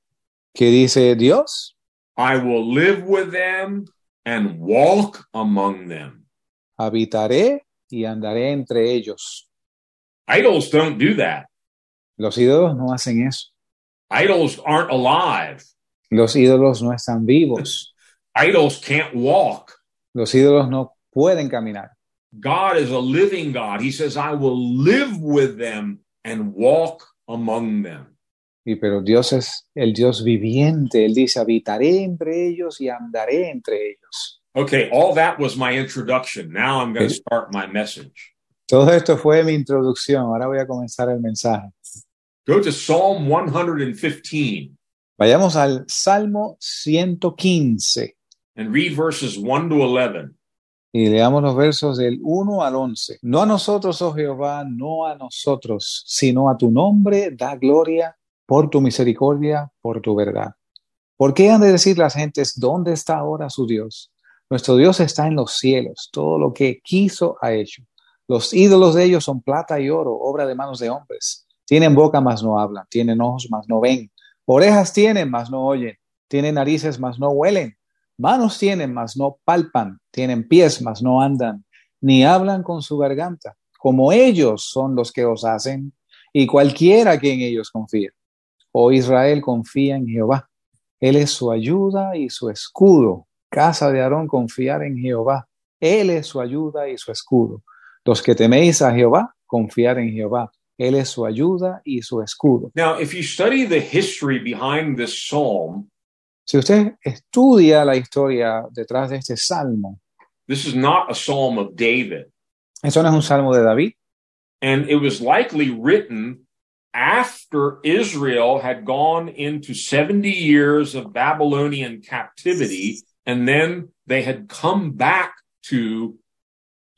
¿Qué dice Dios? I will live with them and walk among them. Habitaré y andaré entre ellos. Idols don't do that. Los ídolos no hacen eso. Idols aren't alive. Los ídolos no están vivos. Idols can't walk. Los ídolos no pueden caminar. God is a living God. He says, I will live with them and walk among them. Y pero Dios es el Dios viviente. Él dice, habitaré entre ellos y andaré entre ellos. Okay, all that was my introduction. Now I'm going to eh, start my message. Todo esto fue mi introducción. Ahora voy a comenzar el mensaje. Go to Psalm 115 Vayamos al Salmo 115 and read verses 1 to 11. Y leamos los versos del 1 al 11. No a nosotros, oh Jehová, no a nosotros, sino a tu nombre da gloria por tu misericordia, por tu verdad. ¿Por qué han de decir las gentes, ¿dónde está ahora su Dios? Nuestro Dios está en los cielos, todo lo que quiso ha hecho. Los ídolos de ellos son plata y oro, obra de manos de hombres. Tienen boca, mas no hablan, tienen ojos, mas no ven. Orejas tienen, mas no oyen. Tienen narices, mas no huelen. Manos tienen, mas no palpan. Tienen pies, mas no andan. Ni hablan con su garganta. Como ellos son los que os hacen, y cualquiera que en ellos confíe. Oh Israel, confía en Jehová. Él es su ayuda y su escudo. Casa de Aarón, confiar en Jehová. Él es su ayuda y su escudo. Los que teméis a Jehová, confiar en Jehová. Él es su ayuda y su escudo. Now, if you study the history behind this psalm, Si usted estudia la historia detrás de este salmo, this is not a psalm of David. eso no es un salmo de David, And it was likely written after Israel had gone into 70 years of Babylonian captivity, and then they had come back to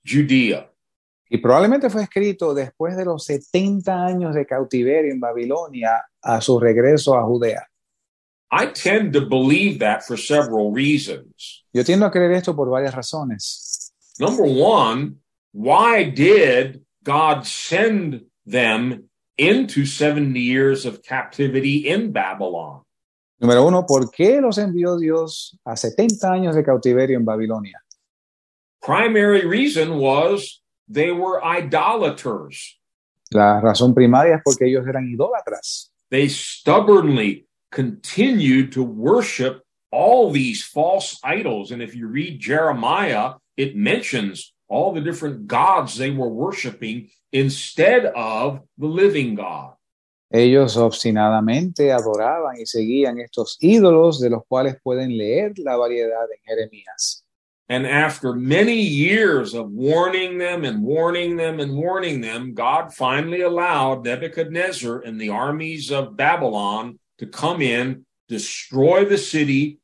Judea. y probablemente fue escrito después de los 70 años de cautiverio en Babilonia a su regreso a Judea. I tend to believe that for several reasons. Yo tiendo a creer esto por varias razones. Number one, why did God send them into 70 years of captivity in Babylon? Número uno, ¿por qué los envió Dios a 70 años de cautiverio en Babilonia? Primary reason was they were idolaters. La razón primaria es porque ellos eran idólatras. They stubbornly continued to worship all these false idols. And if you read Jeremiah, it mentions all the different gods they were worshiping instead of the living God. Ellos obstinadamente adoraban y seguían estos ídolos de los cuales pueden leer la variedad en Jeremías. And after many years of warning them and warning them and warning them, God finally allowed Nebuchadnezzar and the armies of Babylon to come in, destroy the city,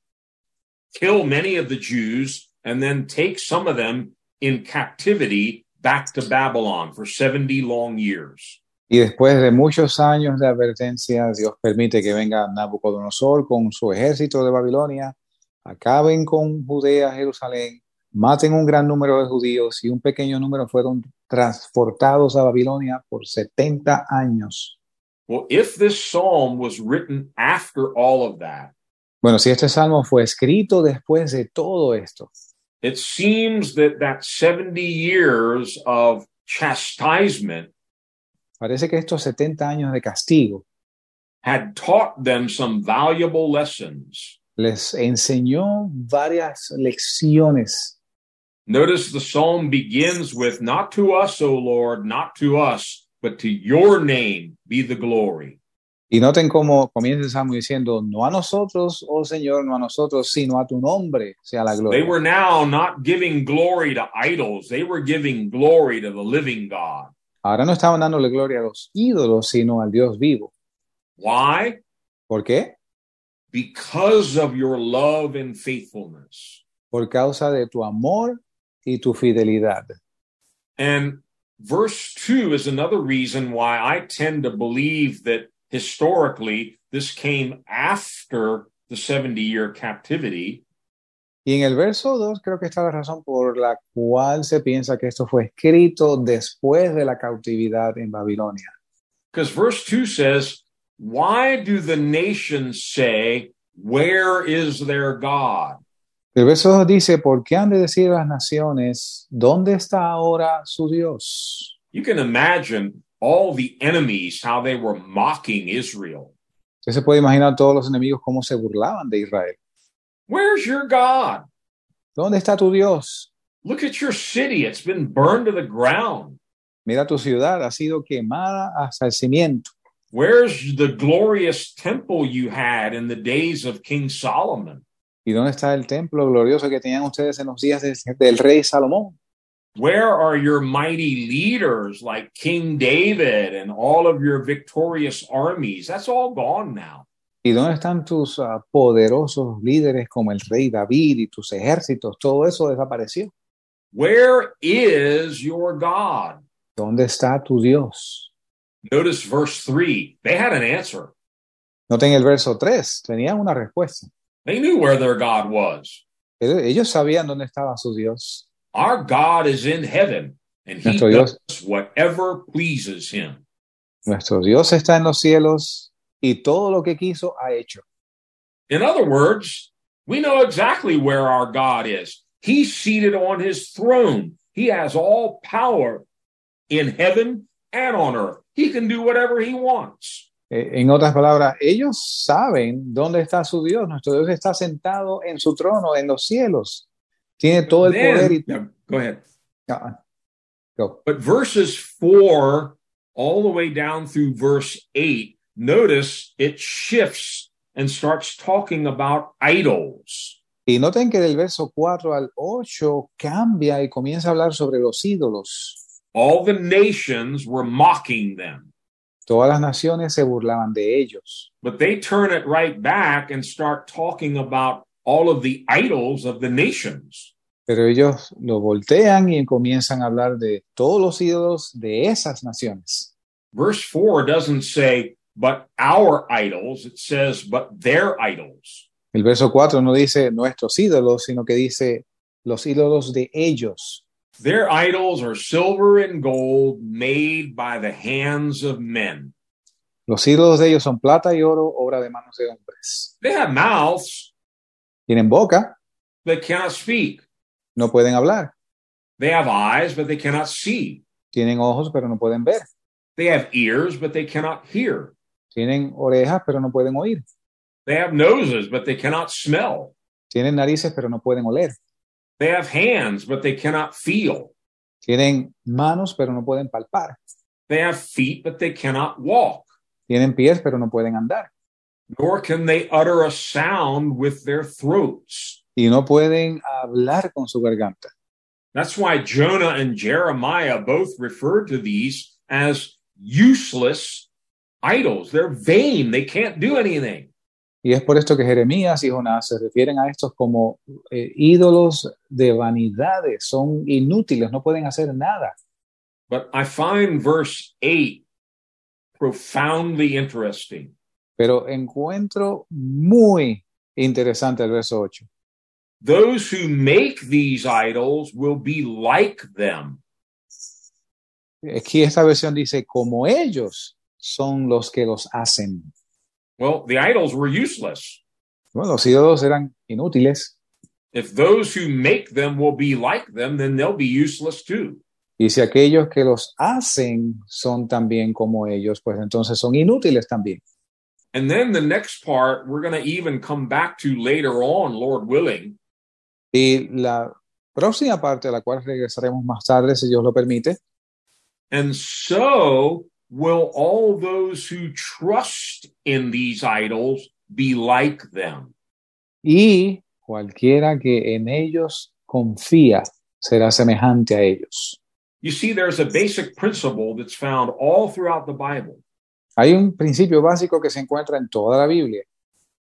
kill many of the Jews, and then take some of them in captivity back to Babylon for 70 long years. Y después de muchos años de advertencia, Dios permite que venga Nabucodonosor con su ejército de Babilonia, acaben con Judea, Jerusalén, maten un gran número de judíos y un pequeño número fueron transportados a Babilonia por 70 años. Well, if this psalm was written after all of that, Bueno, si este salmo fue escrito después de todo esto, it seems that that 70 years of chastisement parece que estos 70 años de castigo had taught them some valuable lessons. les enseñó varias lecciones. Notice the psalm begins with, Not to us, O Lord, not to us, but to your name be the glory. Y noten cómo comienza el salmo diciendo, no a nosotros, oh Señor, no a nosotros, sino a tu nombre sea la They gloria. were now not giving glory to idols, they were giving glory to the living God. Ahora no estaban dándole gloria a los ídolos, sino al Dios vivo. Why? ¿Por qué? Because of your love and faithfulness. Por causa de tu amor y tu fidelidad. And verse 2 is another reason why I tend to believe that historically this came after the 70 year captivity. Y en el verso 2 creo que está la razón por la cual se piensa que esto fue escrito después de la cautividad en Babilonia. Because verse 2 says, Why do the nations say, Where is their God? El verso 2 dice, ¿por qué han de decir las naciones, ¿dónde está ahora su Dios? You can imagine all the enemies, how they were mocking Israel. Usted se puede imaginar todos los enemigos cómo se burlaban de Israel. Where's your God? ¿Dónde está tu Dios? Look at your city. It's been burned to the ground. Mira tu ciudad, ha sido quemada hasta el cimiento. Where's the glorious temple you had in the days of King Solomon? ¿Y dónde está el templo glorioso que tenían ustedes en los días de- del rey Salomón? Where are your mighty leaders like King David and all of your victorious armies? That's all gone now. ¿Y dónde están tus ah, poderosos líderes como el rey David y tus ejércitos? Todo eso desapareció. Where is your God? ¿Dónde está tu Dios? Notice verse 3. They had an answer. Noten el verso 3, tenían una respuesta. They knew where their God was. Ellos sabían dónde estaba su Dios. Our God is in heaven and he Nuestro Dios. does whatever pleases him. Nuestro Dios está en los cielos y todo lo que quiso ha hecho. In other words, we know exactly where our God is. He's seated on his throne. He has all power in heaven and on earth. He can do whatever he wants. Eh, En otras palabras, ellos saben dónde está su Dios. Nuestro Dios está sentado en su trono en los cielos. Tiene todo el Then- poder y go ahead. Ah, go. But verses four all the way down through verse eight, notice it shifts and starts talking about idols. Y noten que del verso 4 al 8 cambia y comienza a hablar sobre los ídolos. All the nations were mocking them, Todas las naciones se burlaban de ellos. but they turn it right back and start talking about all of the idols of the nations. Pero ellos lo voltean y comienzan a hablar de todos los ídolos de esas naciones. Verse four doesn't say, but our idols. It says, but their idols. El verso 4 no dice nuestros ídolos, sino que dice los ídolos de ellos. Their idols are silver and gold made by the hands of men. Los ídolos de ellos son plata y oro, obra de manos de hombres. They have mouths, Tienen boca, but cannot speak. no pueden hablar. They have eyes, but they cannot see. Tienen ojos, pero no pueden ver. They have ears, but they cannot hear. Tienen orejas, pero no pueden oír. They have noses, but they cannot smell. Tienen narices, pero no pueden oler. They have hands, but they cannot feel. Tienen manos, pero no pueden palpar. They have feet, but they cannot walk. Tienen pies, pero no pueden andar. Nor can they utter a sound with their throats. Y no pueden hablar con su garganta. That's why Jonah and Jeremiah both refer to these as useless idols. They're vain. They can't do anything. Y es por esto que Jeremías y Jonás se refieren a estos como eh, ídolos de vanidades. Son inútiles, no pueden hacer nada. But I find verse 8 profoundly interesting. Pero encuentro muy interesante el verso 8. Those who make these idols will be like them. Aquí esta versión dice, como ellos son los que los hacen. Well, the idols were useless. Bueno, los ídolos eran inútiles. If those who make them will be like them, then they'll be useless too. Y si aquellos que los hacen son también como ellos, pues entonces son inútiles también. And then the next part, we're going to even come back to later on, Lord willing. Y la próxima parte a la cual regresaremos más tarde, si Dios lo permite, And so will all those who trust in these idols be like them. y cualquiera que en ellos confía será semejante a ellos. You see, there's a basic principle that's found all throughout the Bible. Hay un principio básico que se encuentra en toda la Biblia.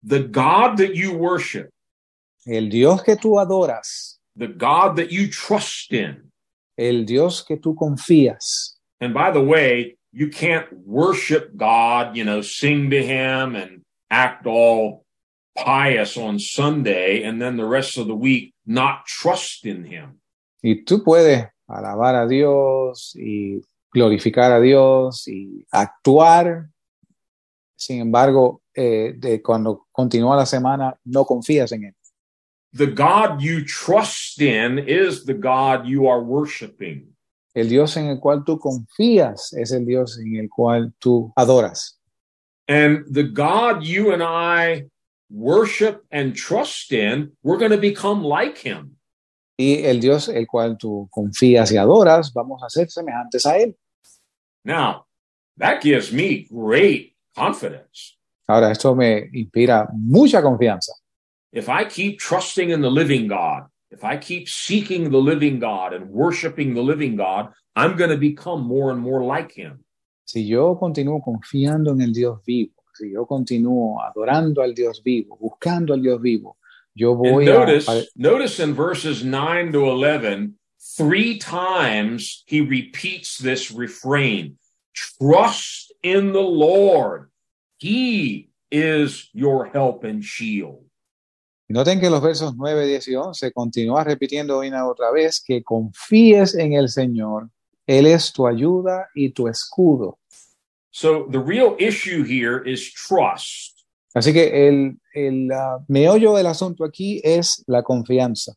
The God that you worship, El Dios que tú adoras, the God that you trust in. el Dios que tú confías. And by the way, you can't worship God, you know, sing to him and act all pious on Sunday and then the rest of the week not trust in him. Y tú puedes alabar a Dios y glorificar a Dios y actuar. Sin embargo, eh, de cuando continúa la semana, no confías en Él. The God you trust in is the God you are worshiping. El Dios en el cual tú confías es el Dios en el cual tú adoras. And the God you and I worship and trust in, we're going to become like him. Y el Dios el cual tú confías y adoras, vamos a ser semejantes a Él. Now, that gives me great confidence. Ahora, esto me inspira mucha confianza. If I keep trusting in the living God, if I keep seeking the living God and worshiping the living God, I'm going to become more and more like him. Si yo continúo confiando en el Dios vivo, si yo continúo adorando al Dios vivo, buscando al Dios vivo, yo voy notice, a- notice in verses 9 to 11, three times he repeats this refrain Trust in the Lord. He is your help and shield. Noten que los versos 9, 10 y 11 continúa repitiendo una otra vez que confíes en el Señor. Él es tu ayuda y tu escudo. So the real issue here is trust. Así que el, el ah, meollo del asunto aquí es la confianza.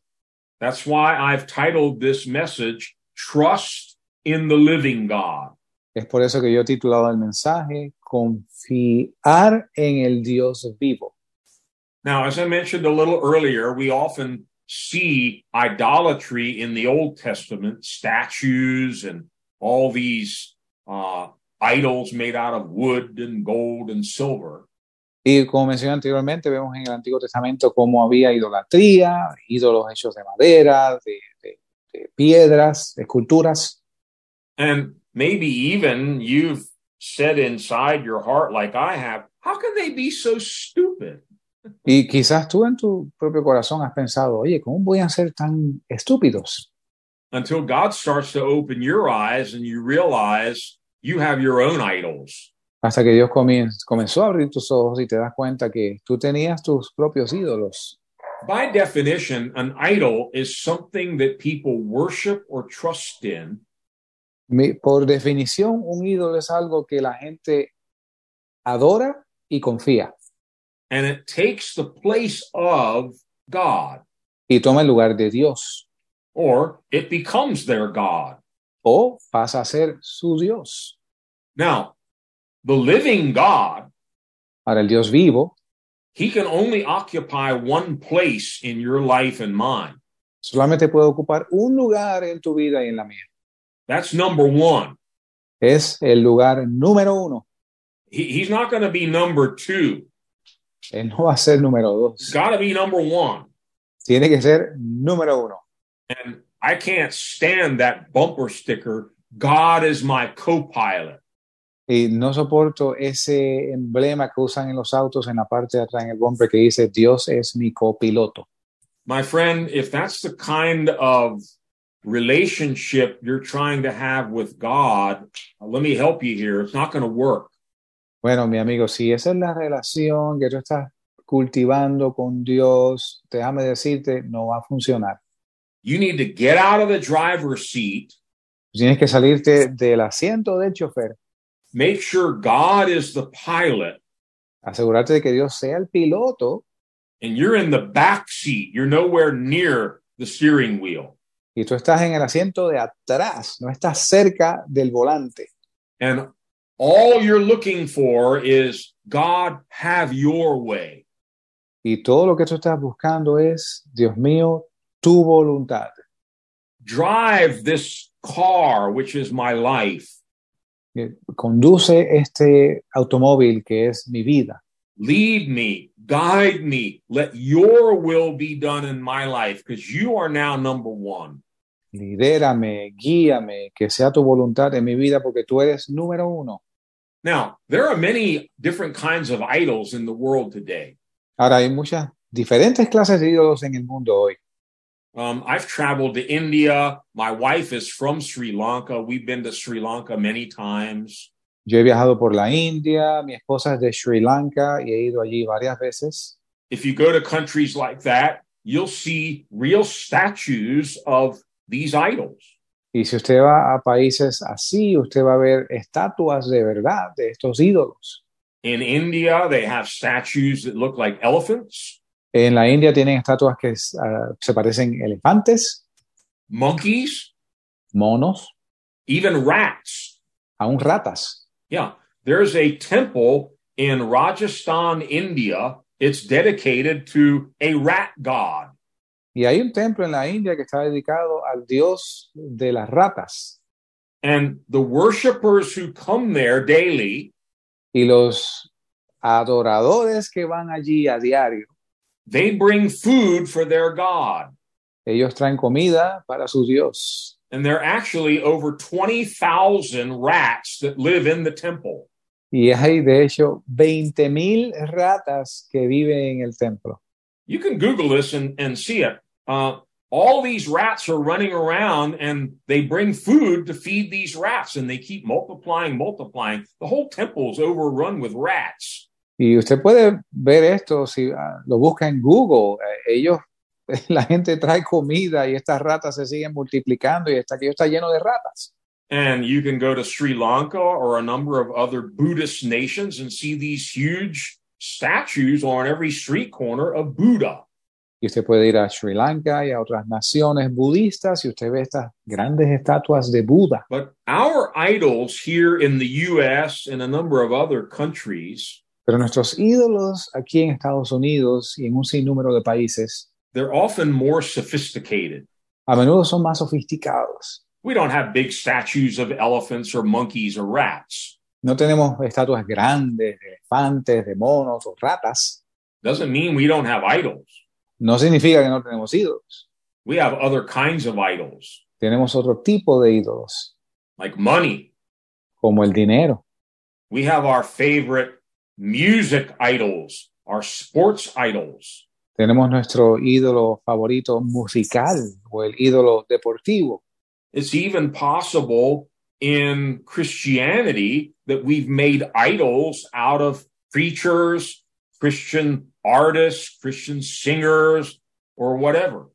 That's why I've titled this message Trust in the Living God. Es por eso que yo he titulado el mensaje Confiar en el Dios vivo. Now, as I mentioned a little earlier, we often see idolatry in the Old Testament, statues and all these uh, idols made out of wood and gold and silver. Y como mencioné anteriormente, vemos en el Antiguo Testamento cómo había idolatría, ídolos hechos de madera, de, de- de piedras, esculturas. And maybe even you've said inside your heart, like I have, how can they be so stupid? Y quizás tú en tu propio corazón has pensado, oye, ¿cómo voy a ser tan estúpidos? Until God starts to open your eyes and you realize you have your own idols. Hasta que Dios comenzó a abrir tus ojos y te das cuenta que tú tenías tus propios ídolos. By definition, an idol is something that people worship or trust in Por definición, un ídolo es algo que la gente adora y confía and it takes the place of God y toma el lugar de Dios or it becomes their God. o pasa a ser su Dios. Now, the living God, Ahora el Dios vivo he can only occupy one place in your life and mine. solamente puede ocupar un lugar en tu vida y en la mía. That's number one. Es el lugar número uno. He, he's not going to be number two. Él no va a ser número dos. got to be number one. Tiene que ser número uno. And I can't stand that bumper sticker. God is my co-pilot. Y no soporto ese emblema que usan en los autos en la parte de atrás en el bumper que dice Dios es mi copiloto. My friend, if that's the kind of relationship you're trying to have with God, let me help you here. It's not going to work. Bueno, mi amigo, si esa es la relación que tú estás cultivando con Dios, déjame decirte, no va a funcionar. You need to get out of the driver's seat, Tienes que salirte del asiento del chofer, make sure God is the pilot, asegurarte de que Dios sea el piloto and you're in the back seat. You're nowhere near the steering wheel. y tú estás en el asiento de atrás, no estás cerca del volante. And all you're looking for is God, have your way. Y todo lo que tú estás buscando es, Dios mío, tu voluntad. Drive this car, which is my life. Eh, Conduce este automóvil que es mi vida. lead me, guide me, let your will be done in my life because you are now number one. lidérame, guíame, que sea tu voluntad en mi vida porque tú eres número uno. Now, there are many different kinds of idols in the world today. Ahora hay muchas diferentes clases de ídolos en el mundo hoy. Um, I've traveled to India. My wife is from Sri Lanka. We've been to Sri Lanka many times. Yo he viajado por la India, mi esposa es de Sri Lanka y he ido allí varias veces. If you go to countries like that, you'll see real statues of these idols. Y si usted va a países así, usted va a ver estatuas de verdad de estos ídolos. In India, they have statues that look like elephants, En la India tienen estatuas que ah, se parecen elefantes, monkeys, monos, even rats. aún ratas. Yeah. There's a temple in Rajasthan, India. It's dedicated to a rat god. Y hay un templo en la India que está dedicado al dios de las ratas. And the worshipers who come there daily, Y los adoradores que van allí a diario, they bring food for their god. ellos traen comida para su dios. And there are actually over 20,000 rats that live in the temple. Y hay de hecho 20 mil ratas que viven en el templo. You can Google this and, and see it. Uh, all these rats are running around and they bring food to feed these rats and they keep multiplying, multiplying. The whole temple is overrun with rats. Y usted puede ver esto si ah, lo busca en Google. Eh, ellos, la gente trae comida y estas ratas se siguen multiplicando y hasta que está lleno de ratas. And you can go to Sri Lanka or a number of other Buddhist nations and see these huge statues on every street corner of Buddha. Y usted puede ir a Sri Lanka y a otras naciones budistas y usted ve estas grandes estatuas de Buda. But our idols here in the US and a number of other countries, Pero nuestros ídolos aquí en Estados Unidos y en un sinnúmero de países they're often more sophisticated. a menudo son más sofisticados. We don't have big statues of elephants or monkeys or rats. No tenemos estatuas grandes de elefantes, de monos o ratas. Doesn't mean we don't have idols. No significa que no tenemos ídolos. We have other kinds of idols, Tenemos otro tipo de ídolos, like money. como el dinero. We have our favorite music idols, our sports idols. Tenemos nuestro ídolo favorito musical o el ídolo deportivo. It's even possible in Christianity that we've made idols out of preachers, Christian artists, Christian singers, or whatever.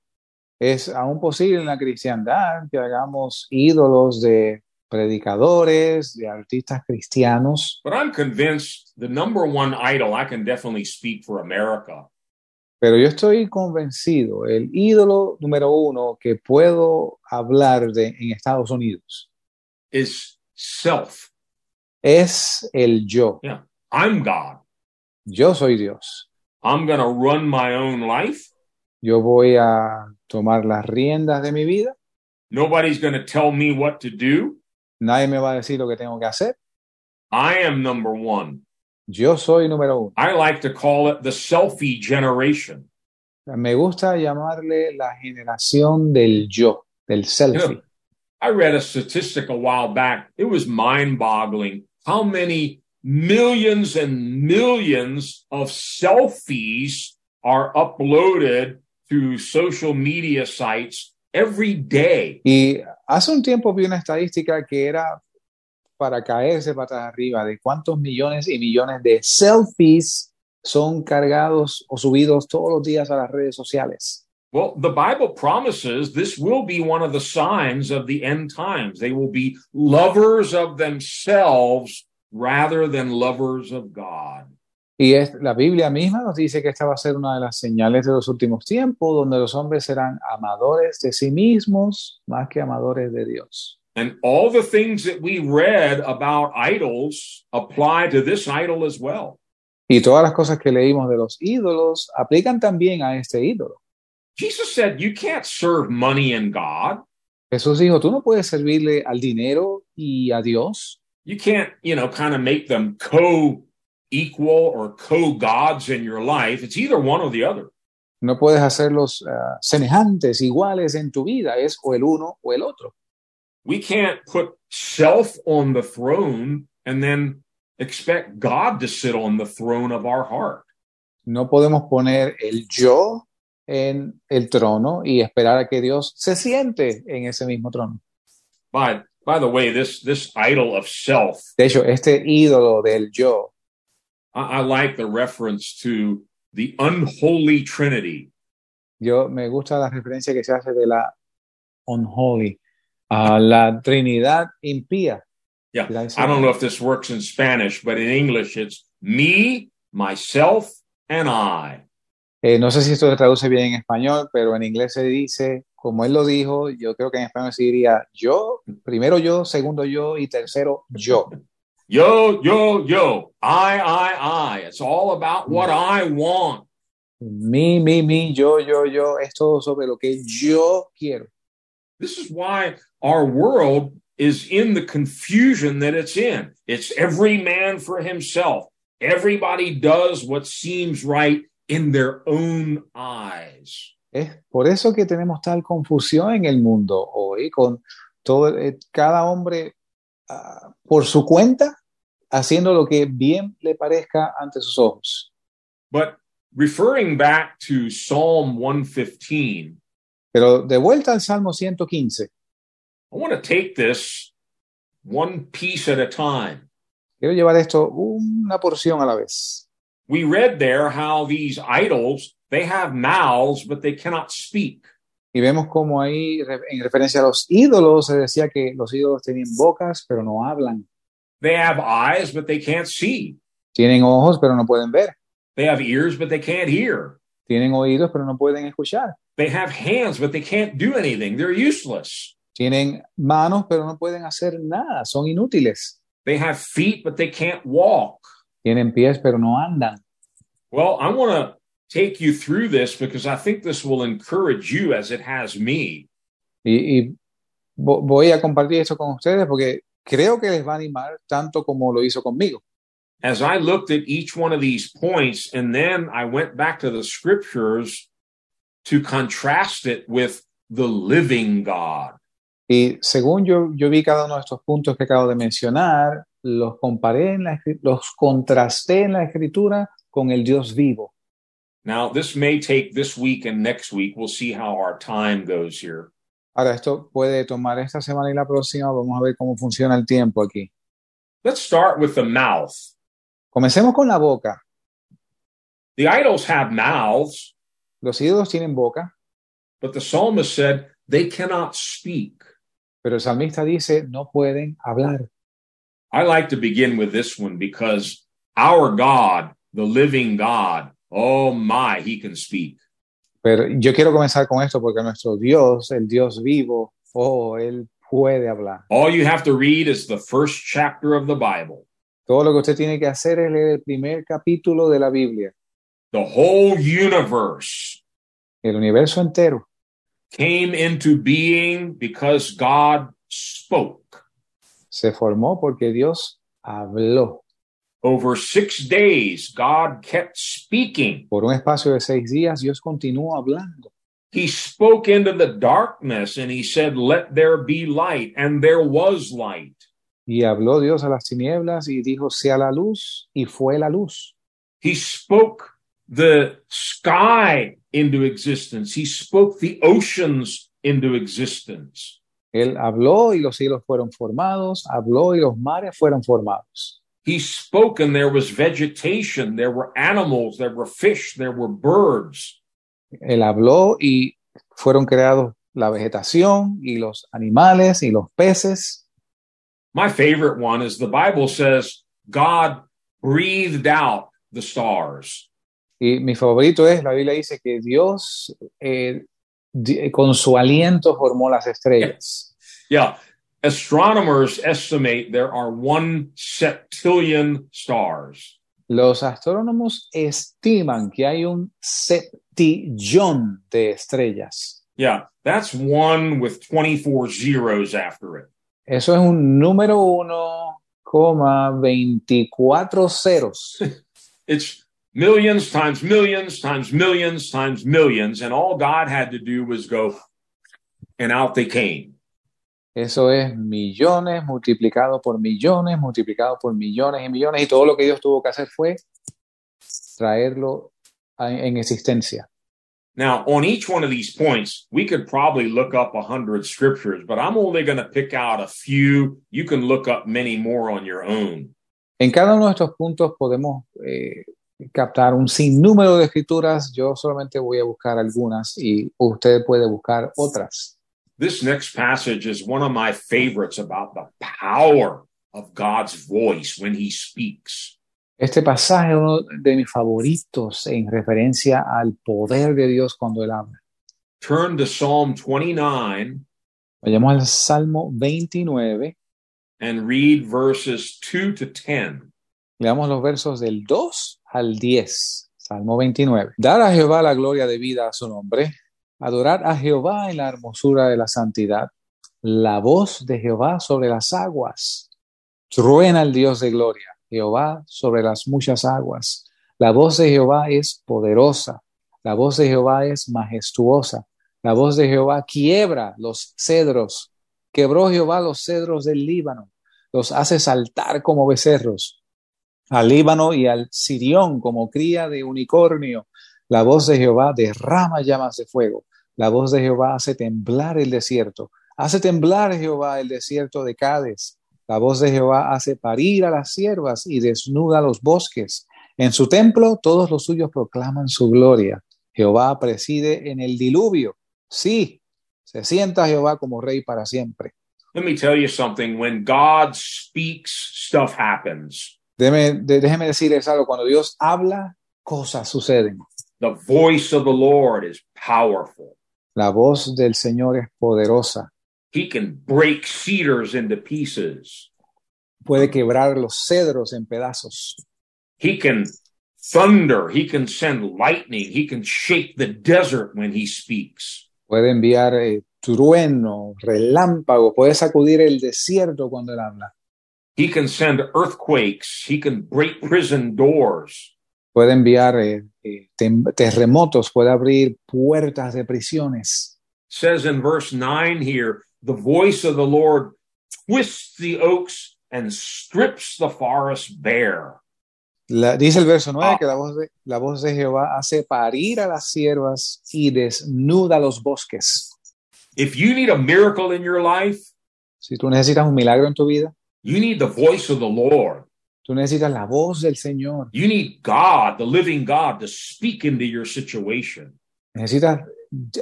Es aún posible en la cristiandad que hagamos ídolos de predicadores, de artistas cristianos, But I'm convinced the number one idol, I can definitely speak for America, pero yo estoy convencido, el ídolo número uno que puedo hablar de en Estados Unidos is self. es el yo. I'm God. Yo soy Dios. I'm going to run my own life. Yo voy a tomar las riendas de mi vida. Nobody's going to tell me what to do. Nadie me va a decir lo que tengo que hacer. I am number one. Yo soy número uno. I like to call it the selfie generation. Me gusta llamarle la generación del yo, del selfie. I read a statistic a while back. It was mind boggling how many millions and millions of selfies are uploaded to social media sites every day. Y hace un tiempo vi una estadística que era para caerse patas arriba de cuántos millones y millones de selfies son cargados o subidos todos los días a las redes sociales. Well, the Bible promises this will be one of the signs of the end times. They will be lovers of themselves rather than lovers of God. Y es, la Biblia misma nos dice que esta va a ser una de las señales de los últimos tiempos, donde los hombres serán amadores de sí mismos más que amadores de Dios. And all the things that we read about idols apply to this idol as well. Y todas las cosas que leímos de los ídolos aplican también a este ídolo. Jesus said, You can't serve money and God. Jesús dijo, tú no puedes servirle al dinero y a Dios. You can't, you know, kind of make them co equal or co gods in your life. It's either one or the other. No puedes hacerlos uh, semejantes, iguales en tu vida. Es o el uno o el otro. We can't put self on the throne and then expect God to sit on the throne of our heart. No podemos poner el yo en el trono y esperar a que Dios se siente en ese mismo trono. By, by the way, this, this idol of self, De hecho, este ídolo del yo, I, I like the reference to the unholy trinity. yo me gusta la referencia que se hace de la unholy, a la Trinidad impía. Yeah. I don't know if this works in Spanish, but in English, it's me, myself, and I. Eh, no sé si esto se traduce bien en español, pero en inglés se dice, como él lo dijo, yo creo que en español se diría yo, primero yo, segundo yo y tercero yo. Yo, yo, yo. I, I, I. It's all about what I want. Mi, mi, mi, yo, yo, yo, es todo sobre lo que yo quiero. This is why our world is in the confusion that it's in. It's every man for himself. Everybody does what seems right in their own eyes. Es por eso que tenemos tal confusión en el mundo hoy, con todo, eh, cada hombre ah, por su cuenta, haciendo lo que bien le parezca ante sus ojos. But referring back to Psalm 115, Pero de vuelta al Salmo 115, I want to take this one piece at a time. quiero llevar esto una porción a la vez. We read there how these idols, they have mouths, but they cannot speak. Y vemos como ahí, en referencia a los ídolos, se decía que los ídolos tenían bocas, pero no hablan. They have eyes, but they can't see. Tienen ojos, pero no pueden ver. They have ears, but they can't hear. Tienen oídos, pero no pueden escuchar. They have hands, but they can't do anything. They're useless. Tienen manos, pero no pueden hacer nada. Son inútiles. They have feet, but they can't walk. Tienen pies, pero no andan. Well, I want to take you through this because I think this will encourage you as it has me. Y, y vo- voy a compartir esto con ustedes porque creo que les va a animar tanto como lo hizo conmigo. As I looked at each one of these points, and then I went back to the scriptures to contrast it with the living God. Y según yo, yo vi cada uno de estos puntos que acabo de mencionar, los comparé, en la, los contrasté en la escritura con el Dios vivo. Now, this may take this week and next week. We'll see how our time goes here. Ahora, esto puede tomar esta semana y la próxima. Vamos a ver cómo funciona el tiempo aquí. Let's start with the mouth. Comencemos con la boca. The idols have mouths, Los ídolos tienen boca, but the psalmist said they cannot speak. pero el salmista dice no pueden hablar. I like to begin with this one because our God, the living God, oh my, he can speak. Pero yo quiero comenzar con esto porque nuestro Dios, el Dios vivo, oh, Él puede hablar. All you have to read is the first chapter of the Bible. Todo lo que usted tiene que hacer es leer el primer capítulo de la Biblia. The whole universe El universo entero came into being because God spoke. Se formó porque Dios habló. Over six days, God kept speaking. Por un espacio de seis días, Dios continuó hablando. He spoke into the darkness and he said, Let there be light. And there was light. Y habló Dios a las tinieblas y dijo, sea la luz, y fue la luz. He spoke the sky into existence. He spoke the oceans into existence. Él habló y los cielos fueron formados, habló y los mares fueron formados. He spoke and there was vegetation, there were animals, there were fish, there were birds. Él habló y fueron creados la vegetación y los animales y los peces. My favorite one is the Bible says God breathed out the stars. Y mi favorito es, la Biblia dice que Dios eh, con su aliento formó las estrellas. Yeah. Astronomers estimate there are one septillion stars. Los astrónomos estiman que hay un septillón de estrellas. Yeah. That's one with 24 zeros after it. Eso es un número uno, coma 24 ceros. It's Millions times millions times millions times millions. And all God had to do was go, and out they came. Eso es millones multiplicado por millones, multiplicado por millones y millones. Y todo lo que Dios tuvo que hacer fue traerlo a- en existencia. Now, on each one of these points, we could probably look up a hundred scriptures, but I'm only going to pick out a few. You can look up many more on your own. En cada uno de estos puntos podemos eh, captar un sinnúmero de escrituras. Yo solamente voy a buscar algunas y usted puede buscar otras. This next passage is one of my favorites about the power of God's voice when he speaks. Este pasaje es uno de mis favoritos en referencia al poder de Dios cuando Él habla. Turn to Psalm 29 Vayamos al Salmo 29, and read verses 2 to 10. leamos los versos del 2 al 10. Salmo 29. Dar a Jehová la gloria de vida a su nombre, adorar a Jehová en la hermosura de la santidad, la voz de Jehová sobre las aguas. Truena el Dios de gloria, Jehová sobre las muchas aguas. La voz de Jehová es poderosa, la voz de Jehová es majestuosa, la voz de Jehová quiebra los cedros. Quebró Jehová los cedros del Líbano, los hace saltar como becerros. Al Líbano y al Sirión como cría de unicornio. La voz de Jehová derrama llamas de fuego. La voz de Jehová hace temblar el desierto. Hace temblar Jehová el desierto de Cádiz. La voz de Jehová hace parir a las siervas y desnuda los bosques. En su templo todos los suyos proclaman su gloria. Jehová preside en el diluvio. Sí, se sienta Jehová como rey para siempre. Let me tell you something. When God speaks, stuff happens. Déjeme, de- déjeme decirles algo. Cuando Dios habla, cosas suceden. The voice of the Lord is powerful. La voz del Señor es poderosa. He can break cedars into pieces. Puede quebrar los cedros en pedazos. He can thunder. He can send lightning. He can shake the desert when he speaks. Puede enviar eh, trueno, relámpago. Puede sacudir el desierto cuando Él habla. He can send earthquakes. He can break prison doors. Puede enviar eh, eh, terremotos. Puede abrir puertas de prisiones. says in verse 9 here, the voice of the Lord twists the oaks and strips the forest bare. La- dice el verso 9 Ah. que la voz, de, la voz de Jehová hace parir a las siervas y desnuda los bosques. If you need a miracle in your life, Si tú necesitas un milagro en tu vida, you need the voice of the Lord. tú necesitas la voz del Señor. You need God, the living God, to speak into your situation. Necesitas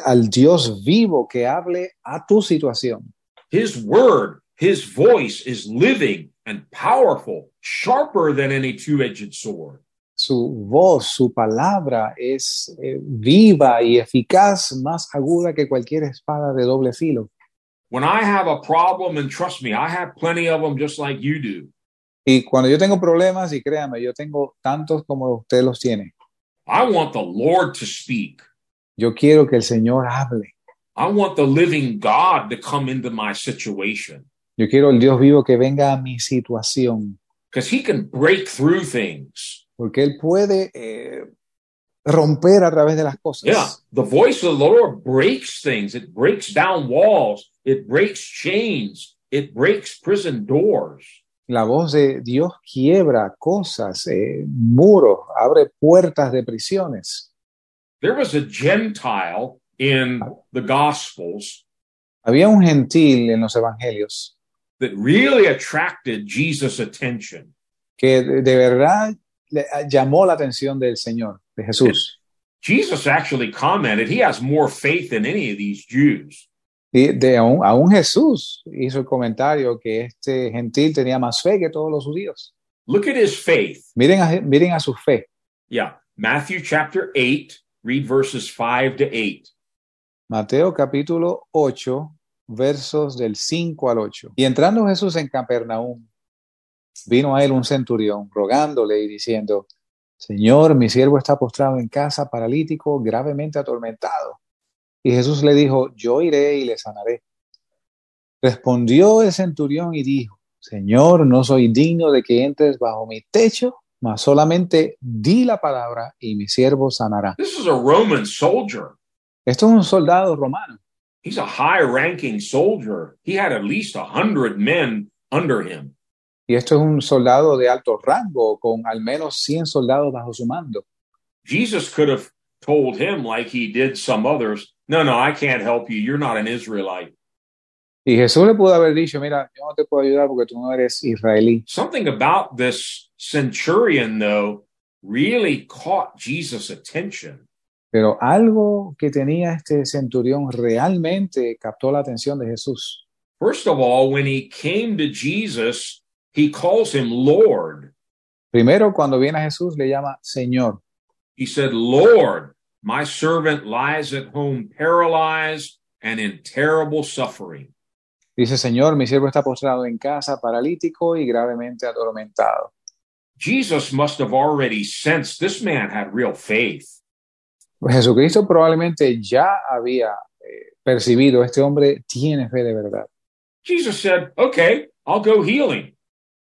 al Dios vivo que hable a tu situación. His word, his voice is living and powerful, sharper than any two edged sword. Su voz, su palabra es eh, viva y eficaz, más aguda que cualquier espada de doble filo. When I have a problem, and trust me, I have plenty of them just like you do. Y cuando yo tengo problemas, y créame, yo tengo tantos como usted los tiene, I want the Lord to speak. yo quiero que el Señor hable. I want the living God to come into my situation Yo quiero el Dios vivo que venga a mi situación, because he can break through things. porque Él puede eh, romper a través de las cosas. Yeah. The voice of the Lord breaks things. It breaks down walls. It breaks chains. It breaks prison doors. La voz de Dios quiebra cosas, eh, muros, abre puertas de prisiones. There was a Gentile in the Gospels Había un gentil en los evangelios that really attracted Jesus' attention. que de, verdad le- llamó la atención del Señor, de Jesús. Jesus actually commented he has more faith than any of these Jews. Y de aún, aún Jesús hizo el comentario que este gentil tenía más fe que todos los judíos. Look at his faith. Miren a, miren a su fe. Yeah. Matthew chapter 8, read verses 5 to 8. Mateo capítulo 8, versos del 5 al 8. Y entrando Jesús en Capernaum, vino a él un centurión rogándole y diciendo, Señor, mi siervo está postrado en casa, paralítico, gravemente atormentado. Y Jesús le dijo, yo iré y le sanaré. Respondió el centurión y dijo, Señor, no soy digno de que entres bajo mi techo, mas solamente di la palabra y mi siervo sanará. This is a Roman soldier. Esto es un soldado romano. He's a high ranking soldier. He had at least a hundred men under him. Y esto es un soldado de alto rango con al menos 100 soldados bajo su mando. Jesus could have told him, like he did some others, no, no, I can't help you. You're not an Israelite. Y Jesús le pudo haber dicho, mira, yo no te puedo ayudar porque tú no eres israelí. Something about this centurion, though, really caught Jesus' attention. Pero algo que tenía este centurión realmente captó la atención de Jesús. First of all, when he came to Jesus, he calls him Lord. Primero, cuando viene a Jesús, le llama Señor. He said, Lord, my servant lies at home paralyzed and in terrible suffering. Dice, Señor, mi siervo está postrado en casa, paralítico y gravemente atormentado. Jesus must have already sensed this man had real faith. Jesucristo probablemente ya había eh, percibido, este hombre tiene fe de verdad. Jesus said, Okay, I'll go heal him.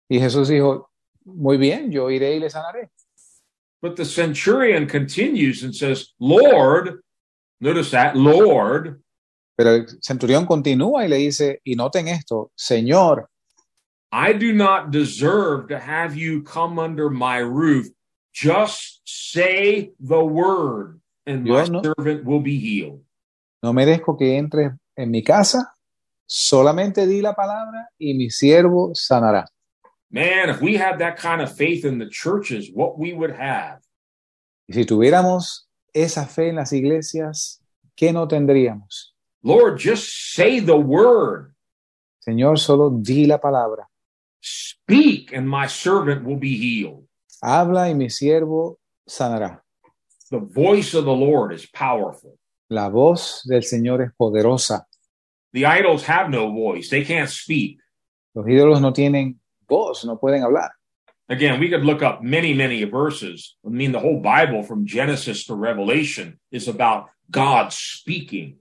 Y Jesús dijo, muy bien, yo iré y le sanaré. But the centurion continues and says, Lord, notice that, Lord, Pero el centurión continúa y le dice, y noten esto, Señor, I do not deserve to have you come under my roof. Just say the word, and my no- servant will be healed. no merezco que entres en mi casa, solamente di la palabra y mi siervo sanará. Man, if we had that kind of faith in the churches, what we would have. Y si tuviéramos esa fe en las iglesias, ¿qué no tendríamos? Lord, just say the word. Señor, solo di la palabra. Speak, and my servant will be healed. Habla y mi siervo sanará. The voice of the Lord is powerful. La voz del Señor es poderosa. The idols have no voice, they can't speak. Los ídolos no tienen no pueden hablar. Again, we could look up many, many verses. I mean, the whole Bible from Genesis to Revelation is about God speaking.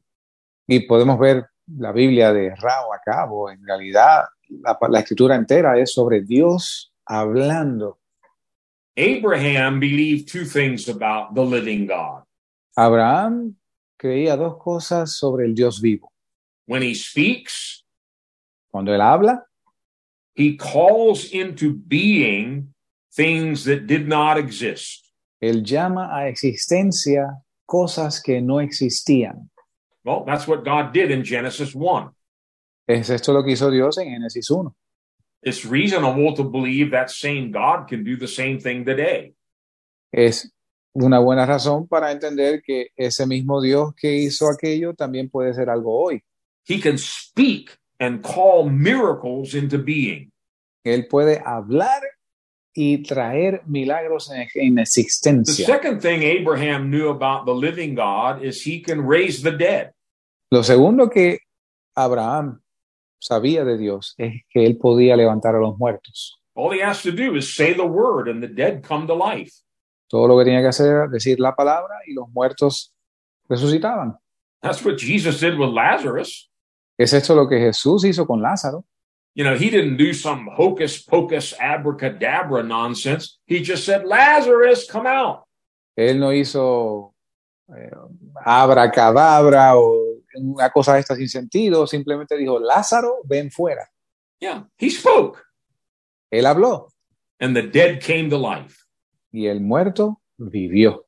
Y podemos ver la Biblia de rabo a cabo. En realidad, la, la escritura entera es sobre Dios hablando. Abraham believed two things about the living God. Abraham creía dos cosas sobre el Dios vivo. When he speaks, Cuando él habla, he calls into being things that did not exist. él llama a existencia cosas que no existían. Well, that's what God did in Genesis 1. Es esto lo que hizo Dios en Génesis 1. It's reasonable to believe that same God can do the same thing today. Es una buena razón para entender que ese mismo Dios que hizo aquello también puede ser algo hoy. He can speak and call miracles into being. Él puede hablar y traer milagros en, en The second thing Abraham knew about the living God is he can raise the dead. Lo segundo que Abraham sabía de Dios es que él podía levantar a los muertos. All he has to do is say the word and the dead come to life. Todo lo que tenía que hacer era decir la palabra y los muertos resucitaban. That's what Jesus did with Lazarus. Es esto lo que Jesús hizo con Lázaro. You know, he didn't do some hocus pocus abracadabra nonsense. He just said, Lazarus, come out. Él no hizo eh, abracadabra o una cosa de esta sin sentido, simplemente dijo, Lázaro, ven fuera. Yeah, he spoke Él habló and the dead came to life. y el muerto vivió.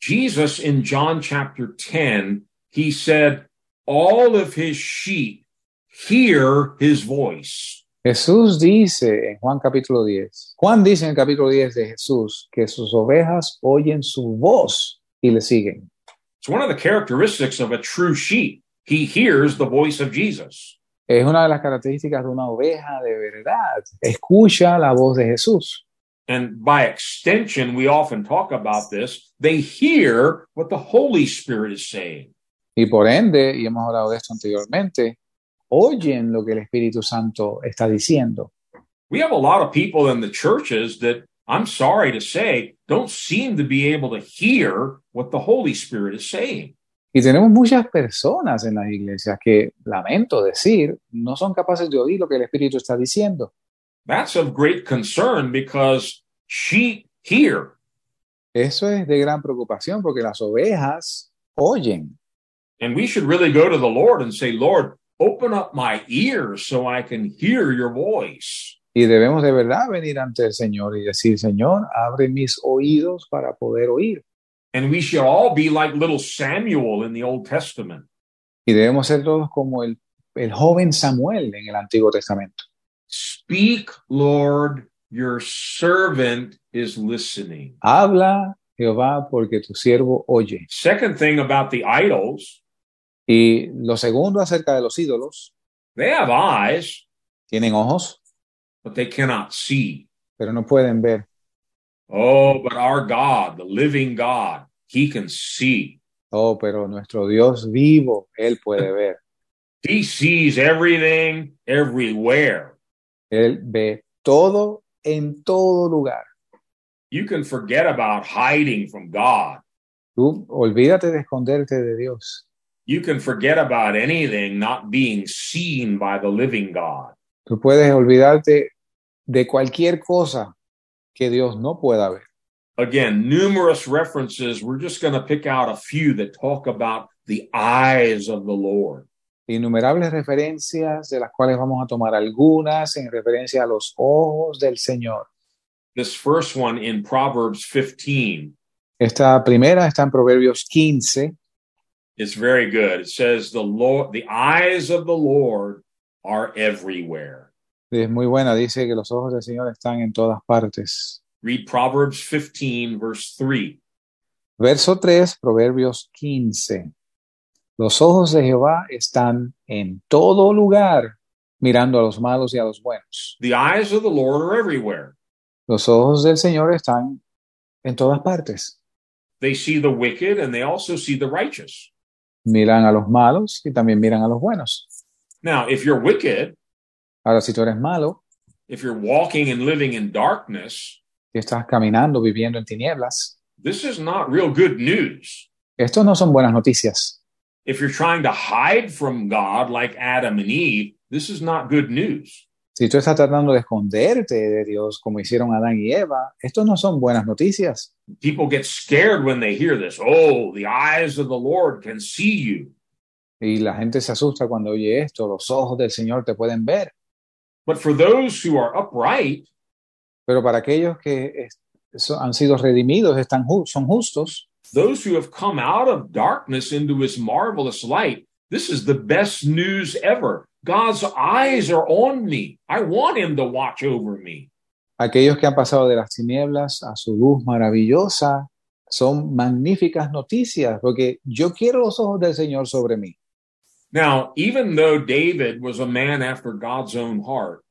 Jesus in John chapter 10, he said, all of his sheep hear his voice. Jesús dice en Juan capítulo 10, Juan dice en el capítulo 10 de Jesús que sus ovejas oyen su voz y le siguen. It's one of the characteristics of a true sheep. He hears the voice of Jesus. Es una de las características de una oveja de verdad. Escucha la voz de Jesús. And by extension, we often talk about this. They hear what the Holy Spirit is saying. Y por ende, y hemos hablado de esto anteriormente, oyen lo que el Espíritu Santo está diciendo. We have a lot of people in the churches that I'm sorry to say don't seem to be able to hear what the Holy Spirit is saying. Y tenemos muchas personas en las iglesias que, lamento decir, no son capaces de oír lo que el Espíritu está diciendo. That's of great concern because sheep hear. Eso es de gran preocupación porque las ovejas oyen. And we should really go to the Lord and say, Lord, open up my ears so I can hear your voice. Y debemos de verdad venir ante el Señor y decir, Señor, abre mis oídos para poder oír. And we should all be like little Samuel in the Old Testament. Y debemos ser todos como el, el joven Samuel en el Antiguo Testamento. Speak, Lord, your servant is listening. Habla, Jehová, porque tu siervo oye. Second thing about the idols, Y lo segundo acerca de los ídolos, they have eyes, tienen ojos, but they cannot see. pero no pueden ver. Oh, but our God, the living God, he can see. Oh, pero nuestro Dios vivo, Él puede ver. He sees everything everywhere. Él ve todo en todo lugar. You can forget about hiding from God. Tú olvídate de esconderte de Dios. You can forget about anything not being seen by the living God. Tú puedes olvidarte de cualquier cosa que Dios no pueda ver. Again, numerous references. We're just going to pick out a few that talk about the eyes of the Lord. Innumerables referencias de las cuales vamos a tomar algunas en referencia a los ojos del Señor. This first one in Proverbs 15 Esta primera está en Proverbios 15 is very good. It says, The Lord, the eyes of the Lord are everywhere. es muy buena. Dice que los ojos del Señor están en todas partes. Read Proverbs 15, verse 3. Verso 3, Proverbios 15. Los ojos de Jehová están en todo lugar, mirando a los malos y a los buenos. The eyes of the Lord are everywhere. Los ojos del Señor están en todas partes. They see the wicked and they also see the righteous. Miran a los malos y también miran a los buenos. Now, if you're wicked, Ahora, si tú eres malo if you're walking and living in darkness, y estás caminando, viviendo en tinieblas, this is not real good news. estos no son buenas noticias. If you're trying to hide from God like Adam and Eve, this is not good news. Si tú estás tratando de esconderte de Dios como hicieron Adán y Eva, estos no son buenas noticias. People get scared when they hear this. Oh, the eyes of the Lord can see you. Y la gente se asusta cuando oye esto, los ojos del Señor te pueden ver. But for those who are upright, Pero para aquellos que han sido redimidos, están son justos, those who have come out of darkness into his marvelous light, this is the best news ever. God's eyes are on me. I want him to watch over me. aquellos que han pasado de las tinieblas a su luz maravillosa, son magníficas noticias, porque yo quiero los ojos del Señor sobre mí. Now, even though David was a man after God's own heart,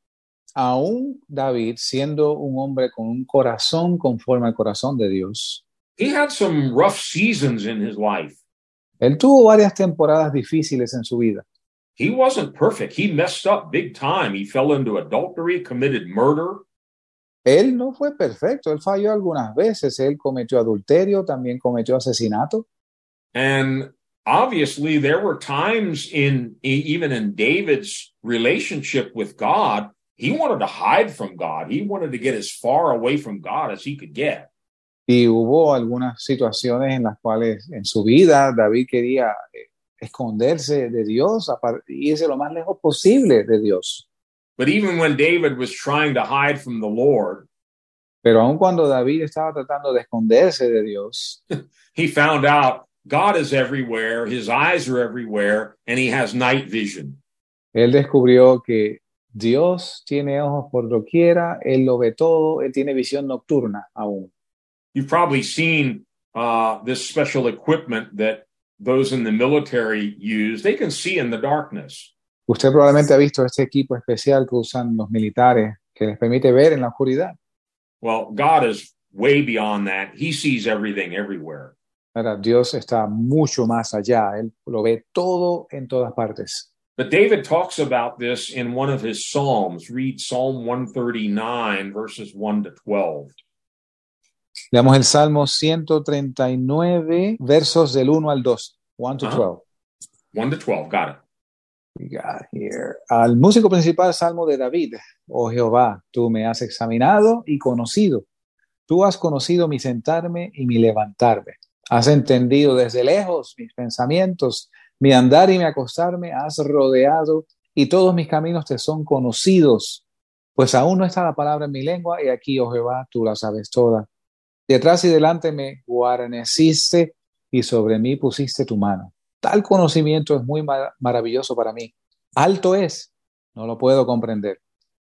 Aún David, siendo un hombre con un corazón conforme al corazón de Dios, he had some rough seasons in his life. Él tuvo varias temporadas difíciles en su vida. He wasn't perfect. He messed up big time. He fell into adultery, committed murder. Él no fue perfecto, él falló algunas veces, él cometió adulterio, también cometió asesinato. And obviously, there were times in even in David's relationship with God, he wanted to hide from God. He wanted to get as far away from God as he could get. Y hubo algunas situaciones en las cuales en su vida David quería eh, esconderse de Dios, irse lo más lejos posible de Dios. But even when David was trying to hide from the Lord, Pero aun cuando David estaba tratando de esconderse de Dios, he found out God is everywhere, his eyes are everywhere, and he has night vision. él descubrió que Dios tiene ojos por doquiera, él lo ve todo, él tiene visión nocturna aún. You've probably seen uh, this special equipment that those in the military use. They can see in the darkness. Usted probablemente ha visto este equipo especial que usan los militares que les permite ver en la oscuridad. Well, God is way beyond that. He sees everything everywhere. Ahora, Dios está mucho más allá, él lo ve todo en todas partes. But David talks about this in one of his Psalms. Read Psalm 139, verses 1 to 12. Leamos el Salmo 139, versos del 1 al 2. 1 to Ajá. 12. 1 to 12. Got it. We got here. Al músico principal, Salmo de David. Oh Jehová, tú me has examinado y conocido. Tú has conocido mi sentarme y mi levantarme. Has entendido desde lejos mis pensamientos, mi andar y mi acostarme. Has rodeado y todos mis caminos te son conocidos. Pues aún no está la palabra en mi lengua y aquí, oh Jehová, tú la sabes toda. Detrás y delante me guarneciste y sobre mí pusiste tu mano. Tal conocimiento es muy mar maravilloso para mí. Alto es, no lo puedo comprender.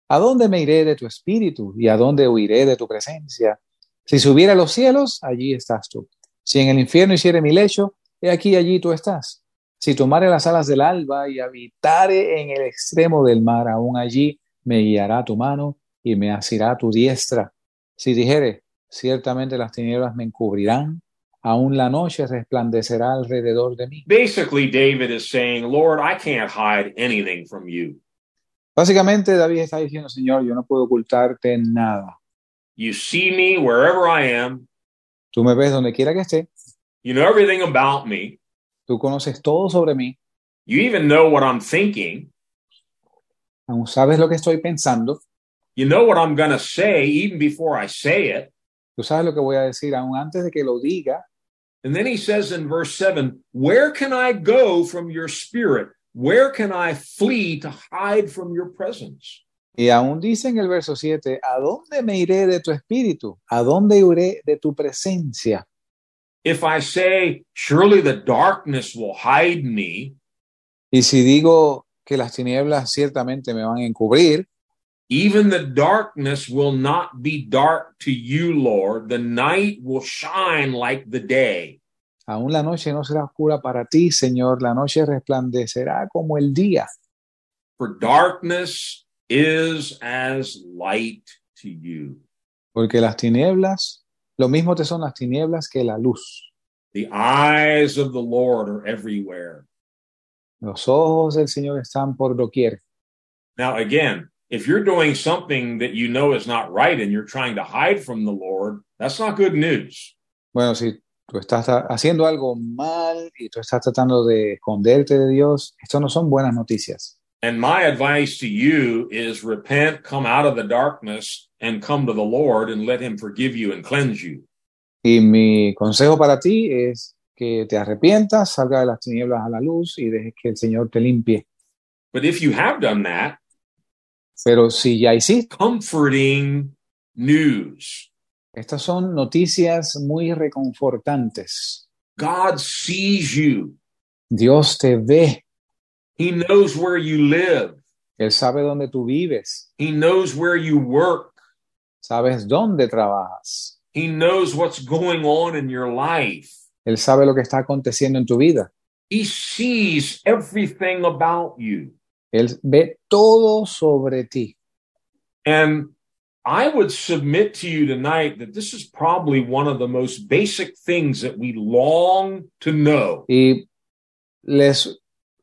¿A dónde me iré de tu espíritu y a dónde huiré de tu presencia? Si subiera a los cielos, allí estás tú. Si en el infierno hiciere mi lecho, he aquí allí tú estás. Si tomare las alas del alba y habitare en el extremo del mar, aún allí me guiará tu mano y me asirá tu diestra. Si dijere, ciertamente las tinieblas me encubrirán, aún la noche resplandecerá alrededor de mí. Basically, David is saying, Lord, I can't hide anything from you. Básicamente, David está diciendo, Señor, yo no puedo ocultarte nada. You see me wherever I am. Tú me ves donde quiera que esté. You know everything about me. Tú conoces todo sobre mí. You even know what I'm thinking. Aún sabes lo que estoy pensando. You know what I'm going to say even before I say it. Tú sabes lo que voy a decir aún antes de que lo diga. And then he says in verse 7 Where can I go from your spirit? Where can I flee to hide from your presence? Y aún dice en el verso 7, ¿a dónde me iré de tu espíritu? ¿A dónde iré de tu presencia? If I say, Surely the darkness will hide me, Y si digo que las tinieblas ciertamente me van a encubrir, even the darkness will not be dark to you, Lord. The night will shine like the day. aún la noche no será oscura para ti, Señor, la noche resplandecerá como el día. For darkness is as light to you. Porque las tinieblas, lo mismo te son las tinieblas que la luz. The eyes of the Lord are everywhere. Los ojos del Señor están por doquier. Now, again, if you're doing something that you know is not right and you're trying to hide from the Lord, that's not good news. Bueno, si tú estás haciendo algo mal y tú estás tratando de esconderte de Dios, esto no son buenas noticias. And my advice to you is repent, come out of the darkness, and come to the Lord and let Him forgive you and cleanse you. Y mi consejo para ti es que te arrepientas, salga de las tinieblas a la luz y dejes que el Señor te limpie. But if you have done that, Pero si ya hiciste, comforting news. estas son noticias muy reconfortantes. God sees you. Dios te ve, He knows where you live. Él sabe dónde tú vives, He knows where you work. sabes dónde trabajas, He knows what's going on in your life. Él sabe lo que está aconteciendo en tu vida. He sees everything about you. Él ve todo sobre ti. And I would submit to you tonight that this is probably one of the most basic things that we long to know. Y les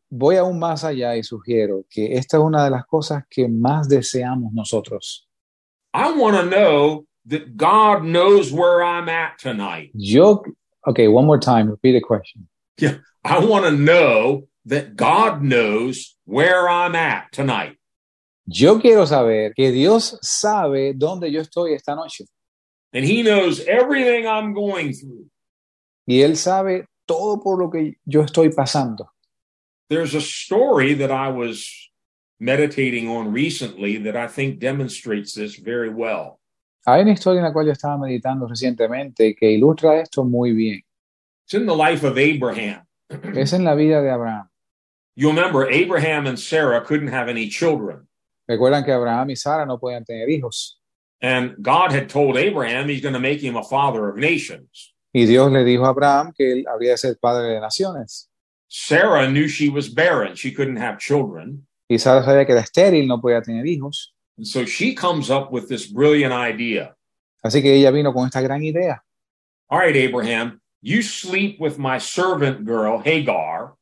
voy aún más allá y sugiero que esta es una de las cosas que más deseamos nosotros. I want to know that God knows where I'm at tonight. Yo, okay, one more time, repeat the question. Yeah, I want to know that God knows where I'm at tonight. Yo quiero saber que Dios sabe dónde yo estoy esta noche. And He knows everything I'm going through. Y Él sabe todo por lo que yo estoy pasando. There's a story that I was meditating on recently that I think demonstrates this very well. Hay una historia en la cual yo estaba meditando recientemente que ilustra esto muy bien. It's in the life of Abraham. Es en la vida de Abraham. You remember Abraham and Sarah couldn't have any children. Recuerdan que Abraham y Sara no podían tener hijos. And God had told Abraham he's going to make him a father of nations. Y Dios le dijo a Abraham que él habría de ser padre de naciones. Sarah knew she was barren. She couldn't have children. Y Sara sabía que era estéril, no podía tener hijos. And so she comes up with this brilliant idea. Así que ella vino con esta gran idea. All right, Abraham, you sleep with my servant girl, Hagar,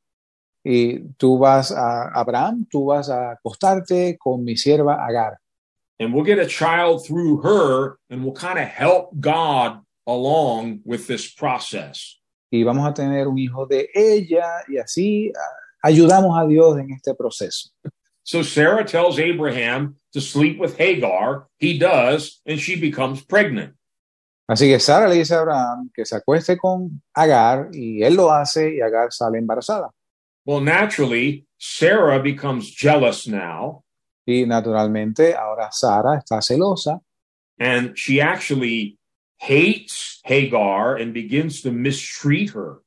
Y tú vas a Abraham, tú vas a acostarte con mi sierva Agar. and we'll get a child through her, and we'll kind of help God along with this process. Y vamos a tener un hijo de ella y así ah, ayudamos a Dios en este proceso. So Sarah tells Abraham to sleep with Hagar. He does, and she becomes pregnant. Así que Sara le dice a Abraham que se acueste con Agar y él lo hace y Agar sale embarazada. Well, naturally, Sarah becomes jealous now, Y naturalmente ahora Sara está celosa and she actually hates Hagar and begins to mistreat her.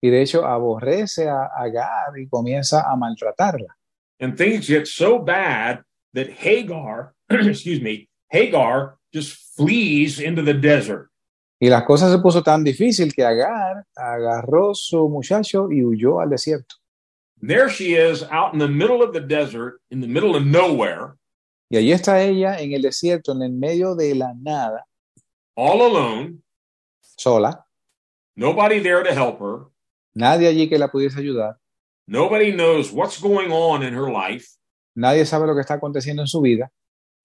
y de hecho aborrece a Agar y comienza a maltratarla. And things get so bad that Hagar, excuse me, Hagar just flees into the desert. Y las cosas se puso tan difícil que Agar agarró su muchacho y huyó al desierto. There she is out in the middle of the desert, in the middle of nowhere, Y allí está ella en el desierto, en el medio de la nada, all alone, sola, nobody there to help her. nadie allí que la pudiese ayudar, Nobody knows what's going on in her life. nadie sabe lo que está aconteciendo en su vida.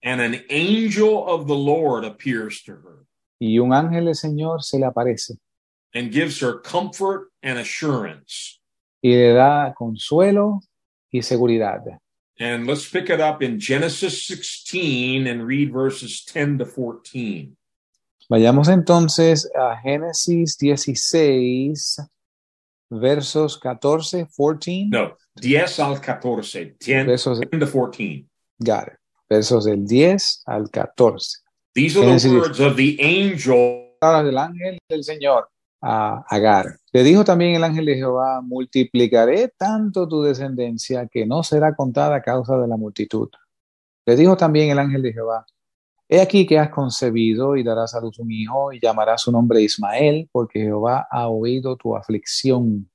And an angel of the Lord appears to her Y un ángel del Señor se le aparece and gives her comfort and assurance. Y le da consuelo y seguridad. And let's pick it up in Genesis 16 and read verses 10 to 14. Vayamos entonces a Génesis 16, versos 14, 14. No, 10 al 14, 10, Versos, 10 to 14. got it. versos del 10 al 14. These are the Genesis- words of the angel del ángel del Señor a Agar. Le dijo también el ángel de Jehová, multiplicaré tanto tu descendencia que no será contada a causa de la multitud. Le dijo también el ángel de Jehová, he aquí que has concebido y darás a luz un hijo y llamarás su nombre Ismael, porque Jehová ha oído tu aflicción.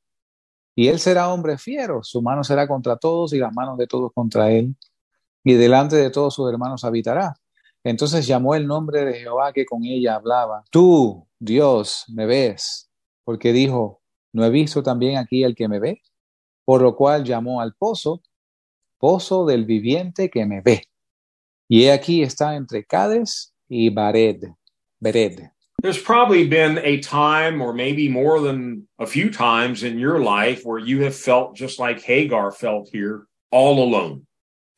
Y él será hombre fiero, su mano será contra todos y las manos de todos contra él, y delante de todos sus hermanos habitará. Entonces llamó el nombre de Jehová que con ella hablaba. Tú, Dios, me ves, porque dijo, ¿no he visto también aquí el que me ve? Por lo cual llamó al pozo, pozo del viviente que me ve. Y he aquí está entre Cades y Bared, Bered. There's probably been a time, or maybe more than a few times in your life, where you have felt just like Hagar felt here, all alone.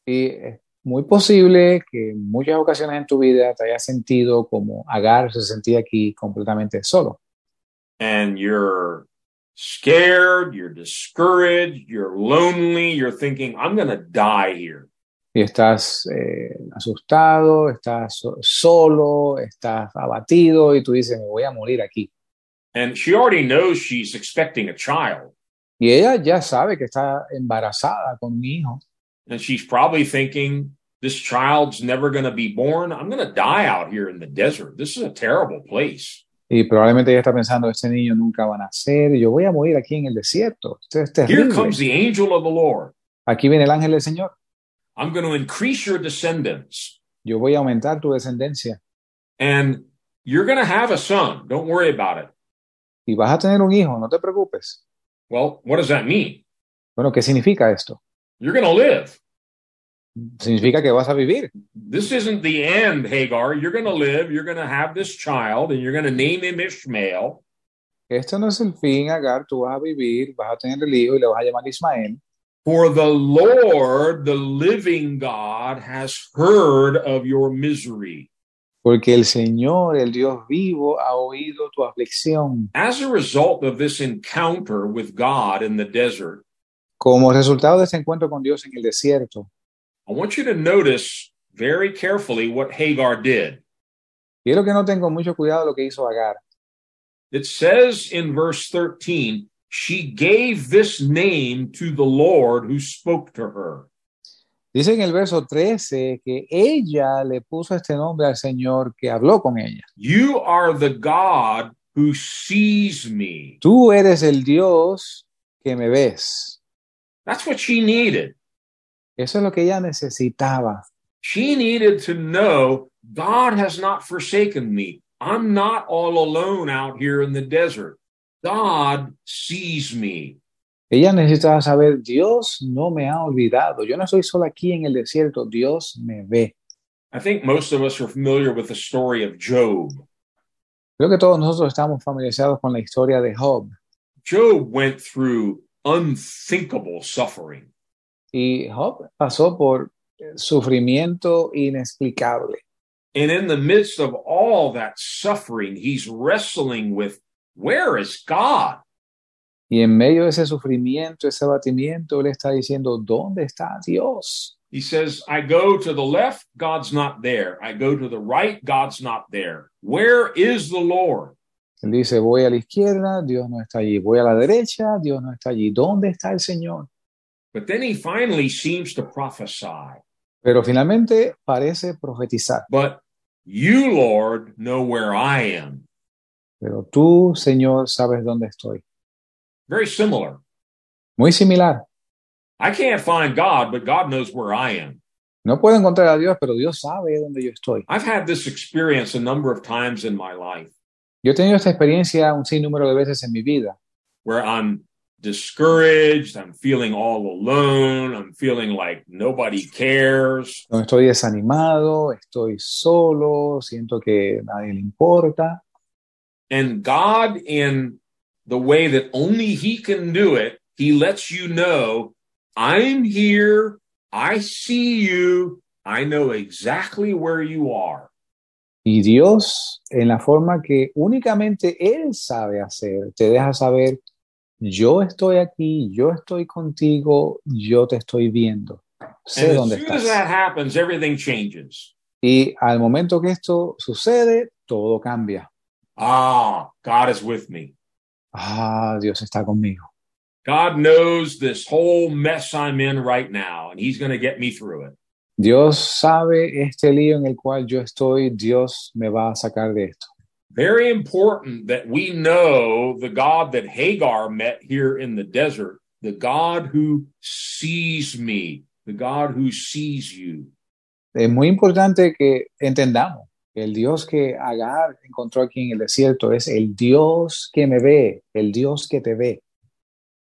Y es muy posible que en muchas ocasiones en tu vida te hayas sentido como Agar se sentía aquí completamente solo. And you're scared, you're discouraged, you're lonely, you're thinking, I'm going to die here. y estás eh, asustado, estás so- solo, estás abatido y tú dices, me voy a morir aquí. And she already knows she's expecting a child. Y ella ya sabe que está embarazada con un hijo And she's probably thinking, this child's never going to be born. I'm going to die out here in the desert. This is a terrible place. Y probablemente ella está pensando, este niño nunca va a nacer, yo voy a morir aquí en el desierto. Esto es Here terrible. comes the angel of the Lord. Aquí viene el ángel del Señor. I'm going to increase your descendants Yo voy a aumentar tu descendencia and you're going to have a son. Don't worry about it. y vas a tener un hijo, no te preocupes. Well, what does that mean? Bueno, ¿qué significa esto? You're going to live. Significa que vas a vivir. This isn't the end, Hagar. You're going to live. You're going to have this child and you're going to name him Ishmael. Esto no es el fin, Agar, tú vas a vivir, vas a tener el hijo y le vas a llamar Ismael. For the Lord, the living God, has heard of your misery. Porque el Señor, el Dios vivo, ha oído tu aflicción. As a result of this encounter with God in the desert, Como resultado de este encuentro con Dios en el desierto, I want you to notice very carefully what Hagar did. quiero que noten con mucho cuidado lo que hizo Agar. It says in verse 13, she gave this name to the Lord who spoke to her. Dice en el verso 13 que ella le puso este nombre al Señor que habló con ella. You are the God who sees me. Tú eres el Dios que me ves. That's what she needed. Eso es lo que ella necesitaba. She needed to know God has not forsaken me. I'm not all alone out here in the desert. God sees me. Ella necesitaba saber, Dios no me ha olvidado. Yo no estoy solo aquí en el desierto, Dios me ve. I think most of us are familiar with the story of Job. Creo que todos nosotros estamos familiarizados con la historia de Job. Job went through unthinkable suffering. Y Job pasó por sufrimiento inexplicable. And in the midst of all that suffering, he's wrestling with where is God? Y en medio de ese sufrimiento, ese abatimiento, él está diciendo, ¿dónde está Dios? He says, I go to the left, God's not there. I go to the right, God's not there. Where is the Lord? Él dice, voy a la izquierda, Dios no está allí. Voy a la derecha, Dios no está allí. ¿Dónde está el Señor? But then he finally seems to prophesy. Pero finalmente parece profetizar. But you, Lord, know where I am. Pero tú, Señor, sabes dónde estoy. Very similar. Muy similar. I can't find God, but God knows where I am. No puedo encontrar a Dios, pero Dios sabe dónde yo estoy. I've had this experience a number of times in my life Yo he tenido esta experiencia un sinnúmero de veces en mi vida, where I'm discouraged, I'm feeling all alone, I'm feeling like nobody cares. donde estoy desanimado, estoy solo, siento que nadie le importa. And God, in the way that only He can do it, He lets you know, I'm here, I see you, I know exactly where you are. Y Dios, en la forma que únicamente Él sabe hacer, te deja saber, yo estoy aquí, yo estoy contigo, yo te estoy viendo. Sé dónde as soon as estás. that happens, everything changes. Y al momento que esto sucede, todo cambia. Ah, God is with me. Ah, Dios está conmigo. God knows this whole mess I'm in right now, and He's going to get me through it. Dios sabe este lío en el cual yo estoy, Dios me va a sacar de esto. Very important that we know the God that Hagar met here in the desert, the God who sees me, the God who sees you. Es muy importante que entendamos que el Dios que Agar encontró aquí en el desierto es el Dios que me ve, el Dios que te ve.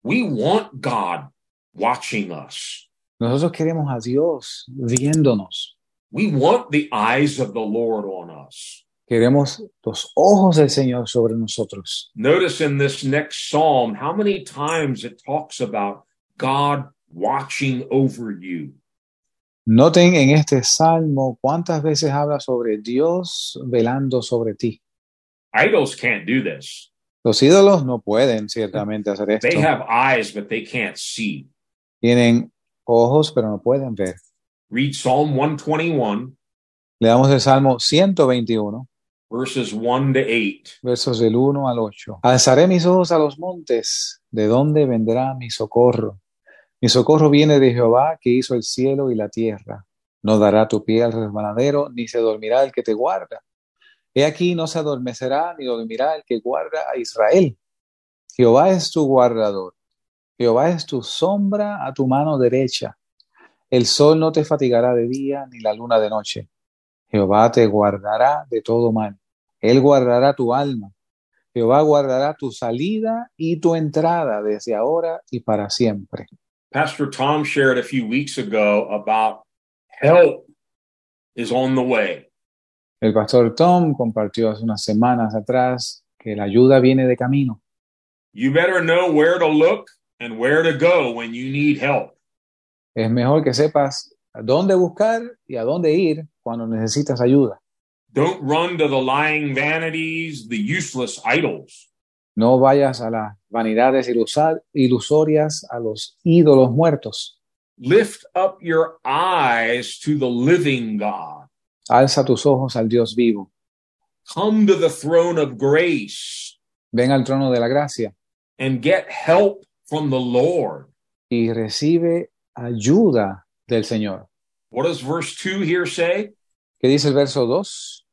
We want God watching us. Nosotros queremos a Dios viéndonos. We want the eyes of the Lord on us. Queremos los ojos del Señor sobre nosotros. Notice in this next psalm how many times it talks about God watching over you. Noten en este salmo cuántas veces habla sobre Dios velando sobre ti. Idols can't do this. Los ídolos no pueden ciertamente hacer esto. They have eyes, but they can't see. Tienen ojos, pero no pueden ver. Read Psalm 121, Le damos el Salmo 121, verses 1 to 8. versos del 1 al 8. Alzaré mis ojos a los montes, ¿de dónde vendrá mi socorro? Mi socorro viene de Jehová, que hizo el cielo y la tierra. No dará tu pie al resbaladero, ni se dormirá el que te guarda. He aquí no se adormecerá, ni dormirá el que guarda a Israel. Jehová es tu guardador. Jehová es tu sombra a tu mano derecha. El sol no te fatigará de día, ni la luna de noche. Jehová te guardará de todo mal. Él guardará tu alma. Jehová guardará tu salida y tu entrada desde ahora y para siempre. Pastor Tom shared a few weeks ago about help is on the way. El pastor Tom compartió hace unas semanas atrás que la ayuda viene de camino. You better know where to look and where to go when you need help. Es mejor que sepas a dónde buscar y a dónde ir cuando necesitas ayuda. Don't run to the lying vanities, the useless idols. No vayas a las vanidades ilusorias, a los ídolos muertos. Lift up your eyes to the living God. Alza tus ojos al Dios vivo. Come to the throne of grace Ven al trono de la gracia and get help from the Lord. y recibe ayuda del Señor. What does verse 2 here say? ¿Qué dice el verso 2?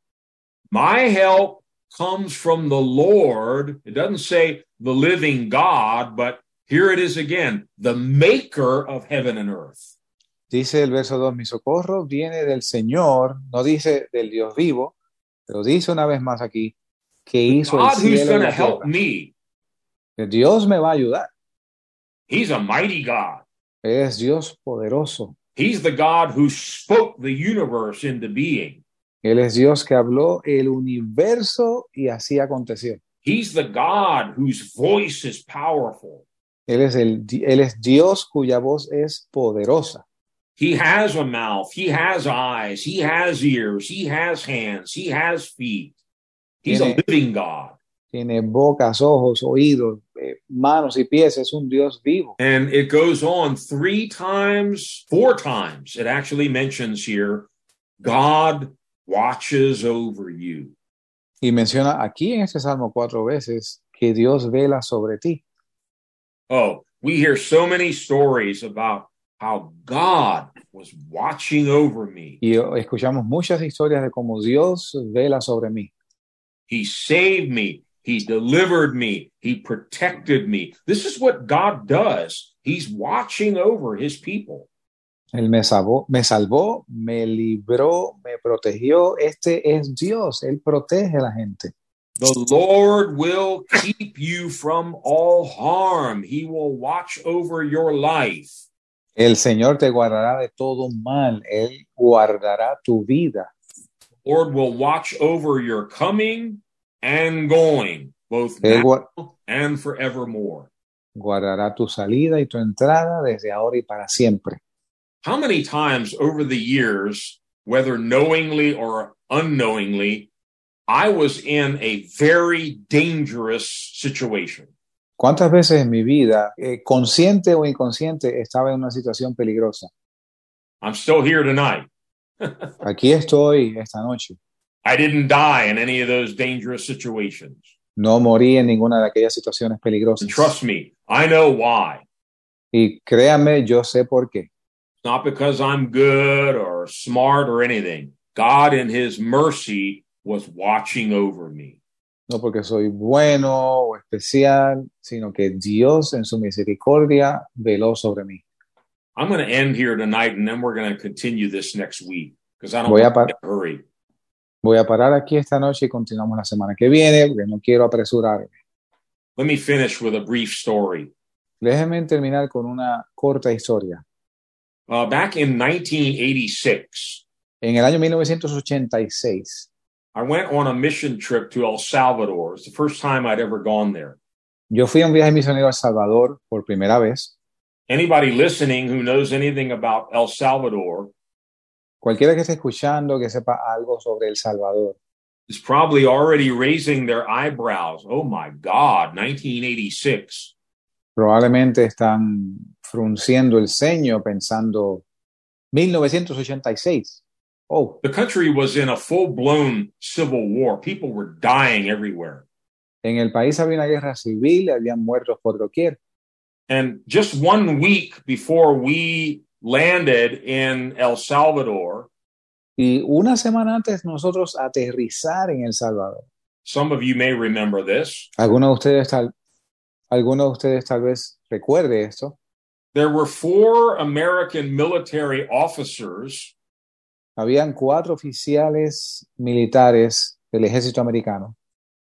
My help comes from the Lord. It doesn't say the living God, but here it is again the maker of heaven and earth. Dice el verso 2, mi socorro viene del Señor, no dice del Dios vivo, pero dice una vez más aquí que hizo el God who's cielo y going to la help me. Que Dios me va a ayudar. He's a mighty God. Es Dios poderoso. He's the God who spoke the universe into being. Él es Dios que habló el universo y así aconteció. He's the God whose voice is powerful. Él es, el, él es Dios cuya voz es poderosa. He has a mouth, he has eyes, he has ears, he has hands, he has feet. He's a living God. Tiene bocas, ojos, oídos, eh, manos y pies. Es un Dios vivo. And it goes on three times, four times. It actually mentions here God watches over you. Y menciona aquí en este salmo cuatro veces que Dios vela sobre ti. Oh, we hear so many stories about how God was watching over me. Y escuchamos muchas historias de cómo Dios vela sobre mí. He saved me. He delivered me. He protected me. This is what God does. He's watching over his people. Él me salvó, me salvó, me libró, me protegió. Este es Dios. Él protege a la gente. The Lord will keep you from all harm. He will watch over your life. El Señor te guardará de todo mal. Él guardará tu vida. Lord will watch over your coming and going, both now and forevermore. guardará tu salida y tu entrada desde ahora y para siempre. How many times over the years, whether knowingly or unknowingly, I was in a very dangerous situation? ¿Cuántas veces en mi vida, eh, consciente o inconsciente, estaba en una situación peligrosa? I'm still here tonight. Aquí estoy esta noche. I didn't die in any of those dangerous situations. No morí en ninguna de aquellas situaciones peligrosas. And trust me, I know why. Y créame, yo sé por qué. It's not because I'm good or smart or anything. God, in His mercy, was watching over me. No porque soy bueno o especial, sino que Dios en su misericordia veló sobre mí. I'm going to end here tonight and then we're going to continue this next week because I don't Voy want to hurry. Voy a parar aquí esta noche y continuamos la semana que viene porque no quiero apresurarme. Let me finish with a brief story. Déjenme terminar con una corta historia. Uh, back in 1986, En el año 1986, I went on a mission trip to El Salvador. It's the first time I'd ever gone there. yo fui a un viaje misionero a El Salvador por primera vez. Anybody listening who knows anything about El Salvador Cualquiera que esté escuchando que sepa algo sobre El Salvador, is probably already raising their eyebrows. Oh my God, 1986. probablemente están frunciendo el ceño pensando 1986. Oh, The country was in a full blown civil war. People were dying everywhere. en el país había una guerra civil, habían muertos por doquier. And just one week before we landed in El Salvador, Y una semana antes nosotros aterrizar en El Salvador. some of you may remember this. Algunos de ustedes tal, algunos de ustedes tal vez recuerde esto. There were four American military officers Habían cuatro oficiales militares del ejército americano.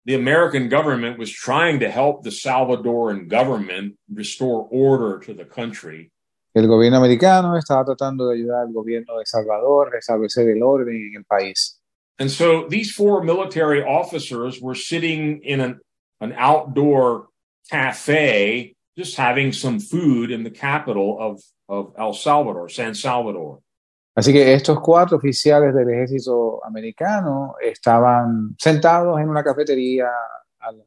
the American government was trying to help the Salvadoran government restore order to the country. El gobierno americano estaba tratando de ayudar al gobierno de Salvador a restablecer el orden en el país. And so these four military officers were sitting in an, an outdoor cafe, just having some food in the capital of, of El Salvador, San Salvador. Así que estos cuatro oficiales del ejército americano estaban sentados en una cafetería al-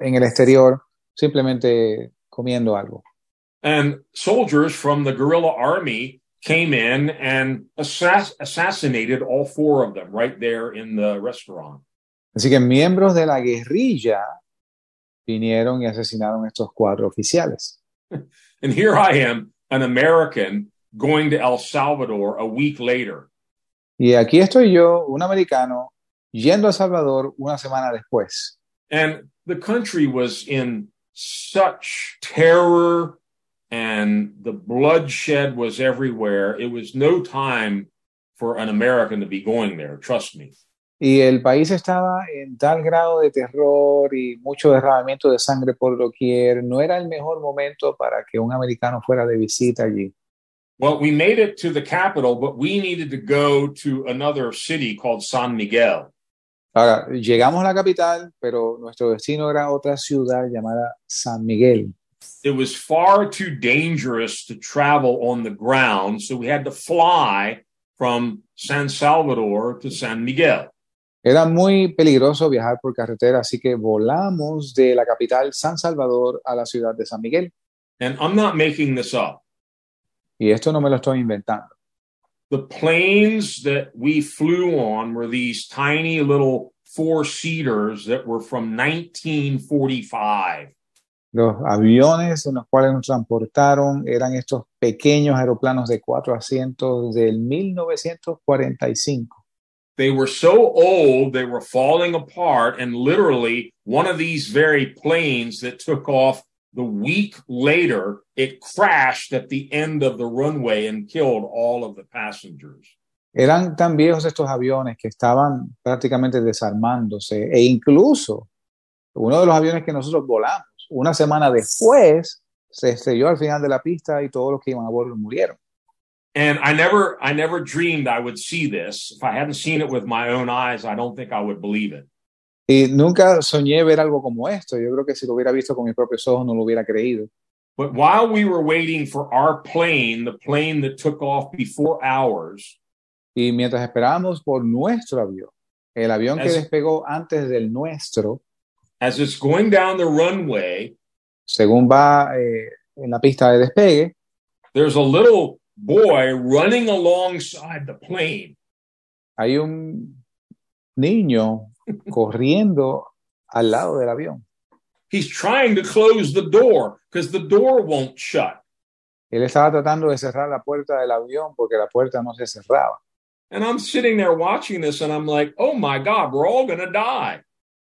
en el exterior, simplemente comiendo algo. And soldiers from the guerrilla army came in and assass- assassinated all four of them right there in the restaurant. Así que miembros de la guerrilla vinieron y asesinaron a estos cuatro oficiales. And here I am, an American, going to El Salvador a week later. Y aquí estoy yo, un americano, yendo a Salvador una semana después. And the country was in such terror and the bloodshed was everywhere. It was no time for an American to be going there, trust me. Y el país estaba en tal grado de terror y mucho derramamiento de sangre por doquier. No era el mejor momento para que un americano fuera de visita allí. Well, we made it to the capital, but we needed to go to another city called San Miguel. Ahora, llegamos a la capital, pero nuestro destino era otra ciudad llamada San Miguel. It was far too dangerous to travel on the ground, so we had to fly from San Salvador to San Miguel. Era muy peligroso viajar por carretera, así que volamos de la capital San Salvador a la ciudad de San Miguel. And I'm not making this up. Y esto no me lo estoy inventando. The planes that we flew on were these tiny little four seaters that were from 1945. Los aviones en los cuales nos transportaron eran estos pequeños aeroplanos de cuatro asientos del 1945. They were so old, they were falling apart, and literally, one of these very planes that took off the week later, it crashed at the end of the runway and killed all of the passengers. Eran tan viejos estos aviones que estaban prácticamente desarmándose e incluso uno de los aviones que nosotros volamos, una semana después, se estrelló al final de la pista y todos los que iban a bordo murieron. And I never, I never dreamed I would see this. If I hadn't seen it with my own eyes, I don't think I would believe it. Y nunca soñé ver algo como esto. Yo creo que si lo hubiera visto con mis propios ojos no lo hubiera creído. But while we were waiting for our plane, the plane that took off before ours, Y mientras esperábamos por nuestro avión, el avión que despegó antes del nuestro, as it's going down the runway, según va eh, en la pista de despegue, there's a little boy running alongside the plane. hay un niño corriendo al lado del avión. He's trying to close the door because the door won't shut. Él estaba tratando de cerrar la puerta del avión porque la puerta no se cerraba. And I'm sitting there watching this and I'm like, oh my God, we're all going to die.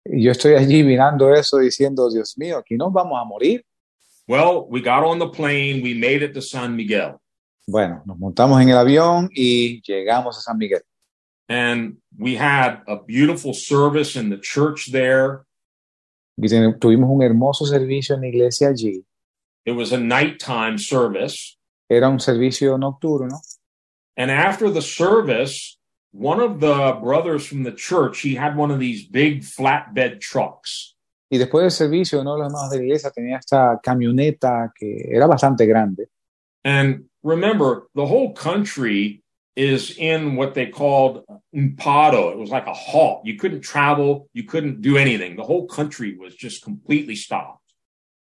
Y yo estoy allí mirando eso diciendo, Dios mío, aquí nos vamos a morir. Well, we got on the plane, we made it to San Miguel, Bueno, nos montamos en el avión y llegamos a San Miguel. and we had a beautiful service in the church there. Y tuvimos un hermoso servicio en la iglesia allí. It was a nighttime service. Era un servicio nocturno. And after the service, one of the brothers from the church, he had one of these big flatbed trucks. Y después del servicio, uno de los hermanos de la iglesia tenía esta camioneta que era bastante grande. And remember, the whole country is in what they called un paro. It was like a halt. You couldn't travel, you couldn't do anything. The whole country was just completely stopped.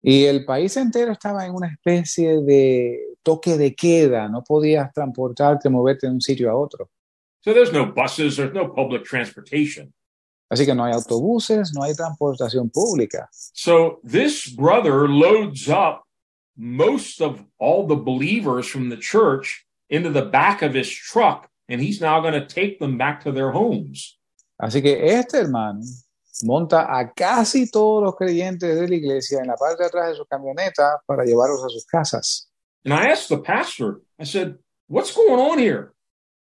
Y el país entero estaba en una especie de toque de queda. No podías transportarte, moverte de un sitio a otro. So there's no buses, there's no public transportation. Así que no hay autobuses, no hay transportación pública. So this brother loads up most of all the believers from the church into the back of his truck, and he's now going to take them back to their homes. Así que este hermano monta a casi todos los creyentes de la iglesia en la parte de atrás de su camioneta para llevarlos a sus casas. And I asked the pastor, I said, What's going on here?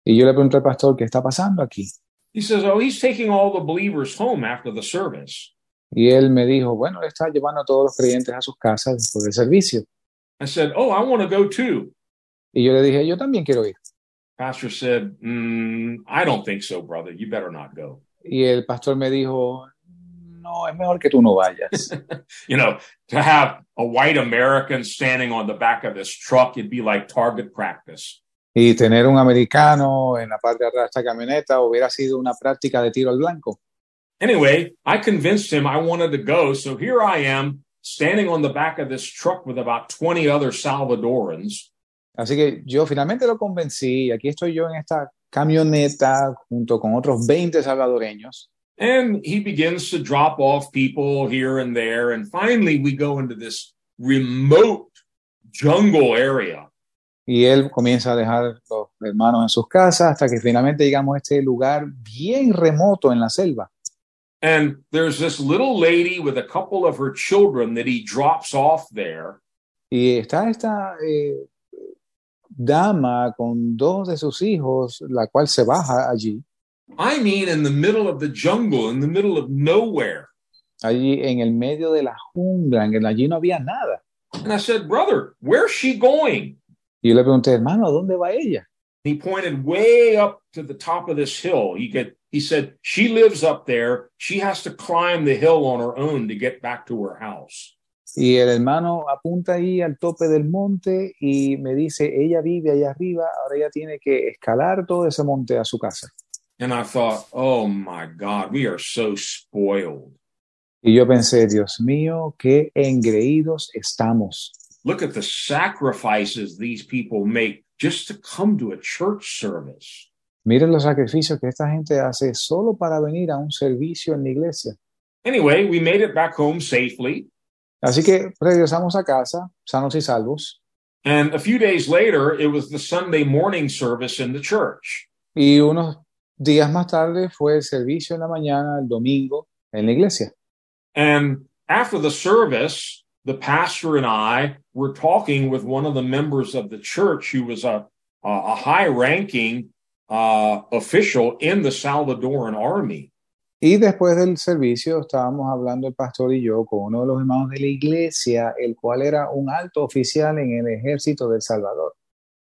Y yo le pregunté al pastor, ¿qué está pasando aquí? He says, Oh, he's taking all the believers home after the service. Y él me dijo, bueno, está llevando a todos los creyentes a sus casas después del servicio. I said, Oh, I want to go too. Y yo le dije, yo también quiero ir. Pastor said, mm, I don't think so, brother. You better not go. Y el pastor me dijo, no, es mejor que tú no vayas. You know, to have a white American standing on the back of this truck, it'd be like target practice. Y tener un americano en la parte de atrás de esta camioneta hubiera sido una práctica de tiro al blanco. Anyway, I convinced him I wanted to go. So here I am standing on the back of this truck with about 20 other Salvadorans. Así que yo finalmente lo convencí y aquí estoy yo en esta camioneta junto con otros 20 salvadoreños. And he begins to drop off people here and there. And finally, we go into this remote jungle area. Y él comienza a dejar los hermanos en sus casas hasta que finalmente llegamos a este lugar bien remoto en la selva. And there's this little lady with a couple of her children that he drops off there. Y está esta eh, dama con dos de sus hijos, la cual se baja allí, I mean, in the middle of the jungle, in the middle of nowhere. allí en el medio de la jungla, en el, allí no había nada. And I said, Brother, where's she going? Y yo le pregunté, hermano, ¿a dónde va ella? He pointed way up to the top of this hill. He could, he said, She lives up there. She has to climb the hill on her own to get back to her house. Y el hermano apunta ahí al tope del monte y me dice, ella vive allá arriba, ahora ella tiene que escalar todo ese monte a su casa. And I thought, oh my God, we are so spoiled. Y yo pensé, Dios mío, qué engreídos estamos. Look at the sacrifices these people make just to come to a church service. Miren los sacrificios que esta gente hace solo para venir a un servicio en la iglesia. Anyway, we made it back home safely. Así que regresamos a casa, sanos y salvos. And a few days later, it was the Sunday morning service in the church. Y unos días más tarde fue el servicio en la mañana, el domingo, en la iglesia. And after the service, the pastor and I were talking with one of the members of the church who was a, a high ranking uh, official in the Salvadoran army. Y después del servicio estábamos hablando el pastor y yo con uno de los hermanos de la iglesia, el cual era un alto oficial en el ejército del Salvador.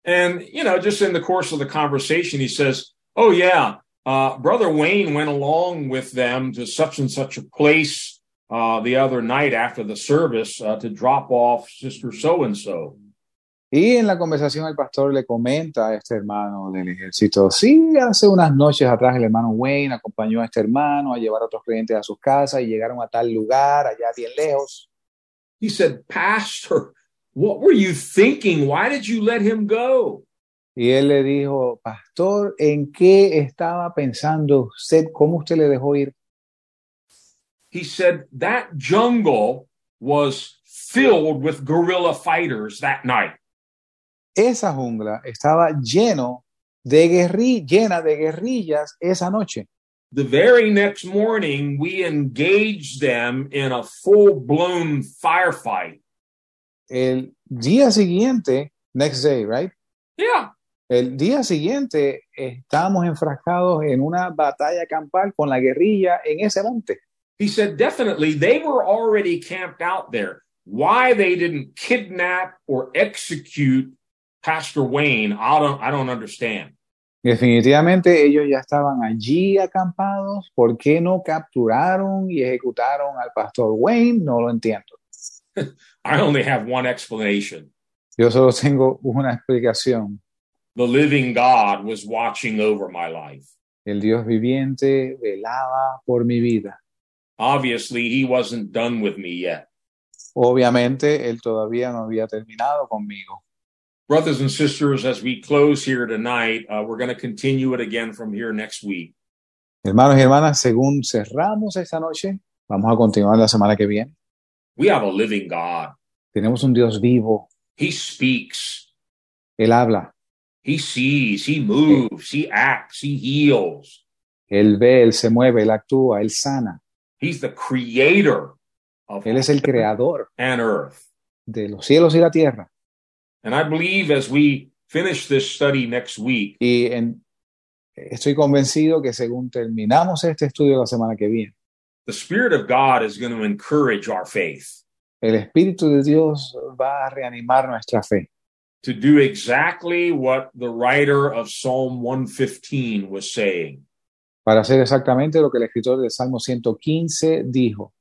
And, you know, just in the course of the conversation, he says, Oh, yeah, uh, Brother Wayne went along with them to such and such a place the other night after the service uh, to drop off Sister so and so. Y en la conversación el pastor le comenta a este hermano del ejército, sí, hace unas noches atrás el hermano Wayne acompañó a este hermano a llevar a otros clientes a sus casas y llegaron a tal lugar, allá bien lejos. He said, Pastor, what were you thinking? Why did you let him go? Y él le dijo, pastor, ¿en qué estaba pensando usted? ¿Cómo usted le dejó ir? He said, That jungle was filled with guerrilla fighters that night. Esa jungla estaba lleno de guerri llena de guerrillas esa noche. The very next morning, we engaged them in a full blown firefight. El día siguiente, next day, right? Yeah. El día siguiente estábamos enfrascados en una batalla campal con la guerrilla en ese monte. He said, definitely, they were already camped out there. Why they didn't kidnap or execute Pastor Wayne, I don't, I don't understand. Definitivamente ellos ya estaban allí acampados. ¿Por qué no capturaron y ejecutaron al pastor Wayne? No lo entiendo. I only have one explanation. Yo solo tengo una explicación. The living God was watching over my life. El Dios viviente velaba por mi vida. Obviously, he wasn't done with me yet. Obviamente, él todavía no había terminado conmigo. Brothers and sisters, as we close here tonight, uh, we're going to continue it again from here next week. Hermanos y hermanas, según cerramos esta noche, vamos a continuar la semana que viene. We have a living God. Tenemos un Dios vivo. He speaks, Él habla, He sees, He moves, He acts, He heals. Él ve, Él se mueve, Él actúa, Él sana. He's the creator of Él es el creador and earth. de los cielos y la tierra. And I believe as we finish this study next week, Y en- estoy convencido que según terminamos este estudio la semana que viene, the Spirit of God is going to encourage our faith el Espíritu de Dios va a reanimar nuestra fe to do exactly what the writer of Psalm 115 was saying. Para hacer exactamente lo que el escritor del Salmo 115 dijo.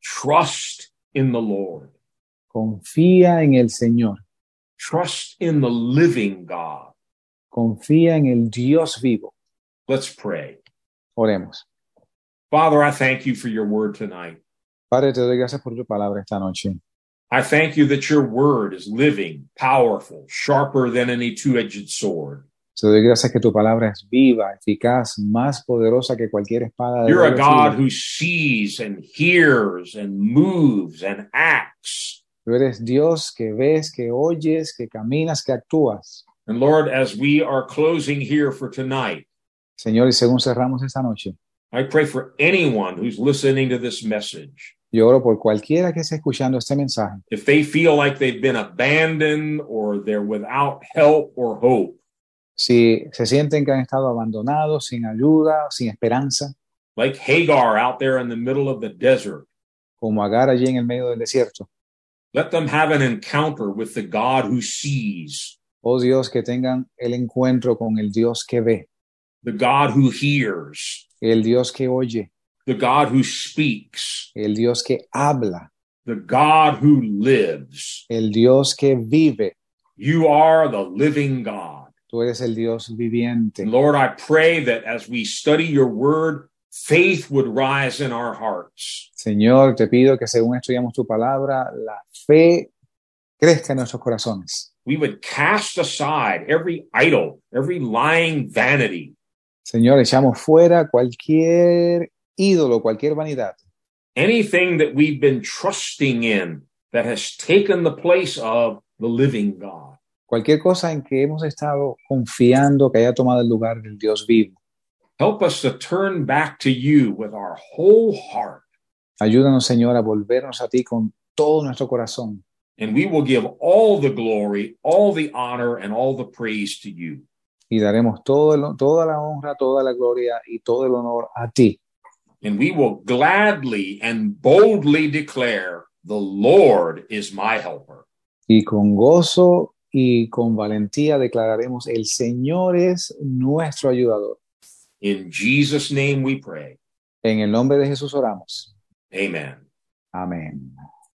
Trust in the Lord. Confía en el Señor, Trust in the living God. confía en el Dios vivo. Let's pray. Oremos. Father, I thank you for your word tonight. Padre, te doy gracias por tu palabra esta noche. I thank you that your word is living, powerful, sharper than any two edged sword. Te doy gracias que tu palabra es viva, eficaz, más poderosa que cualquier espada de You're a God who sees and hears and moves and acts. Tú eres Dios que ves, que oyes, que caminas, que actúas. And Lord, as we are closing here for tonight, Señor, y según cerramos esta noche, I pray for anyone who's listening to this message. yo oro por cualquiera que esté escuchando este mensaje. If they feel like they've been abandoned or they're without help or hope, Si se sienten que han estado abandonados, sin ayuda, sin esperanza, like Hagar out there in the middle of the desert, como Agar allí en el medio del desierto. let them have an encounter with the God who sees, Oh Dios, que tengan el encuentro con el Dios que ve, the God who hears, el Dios que oye, the God who speaks, el Dios que habla, the God who lives. el Dios que vive. You are the living God. Tú eres el Dios viviente. Lord, I pray that as we study your word, faith would rise in our hearts. Señor, te pido que según estudiamos tu palabra, la fe crezca en nuestros corazones. We would cast aside every idol, every lying vanity, Señor, echamos fuera cualquier ídolo, cualquier vanidad, anything that we've been trusting in that has taken the place of the living God. Cualquier cosa en que hemos estado confiando que haya tomado el lugar del Dios vivo. Help us to turn back to you with our whole heart, Ayúdanos, Señor, a volvernos a ti con todo nuestro corazón and we will give all the glory, all the honor, and all the praise to you. y daremos todo el- toda la honra, toda la gloria y todo el honor a ti. And we will gladly and boldly declare, The Lord is my helper. Y con gozo y con valentía declararemos, el Señor es nuestro ayudador. In Jesus' name we pray. En el nombre de Jesús oramos. Amen. Amén.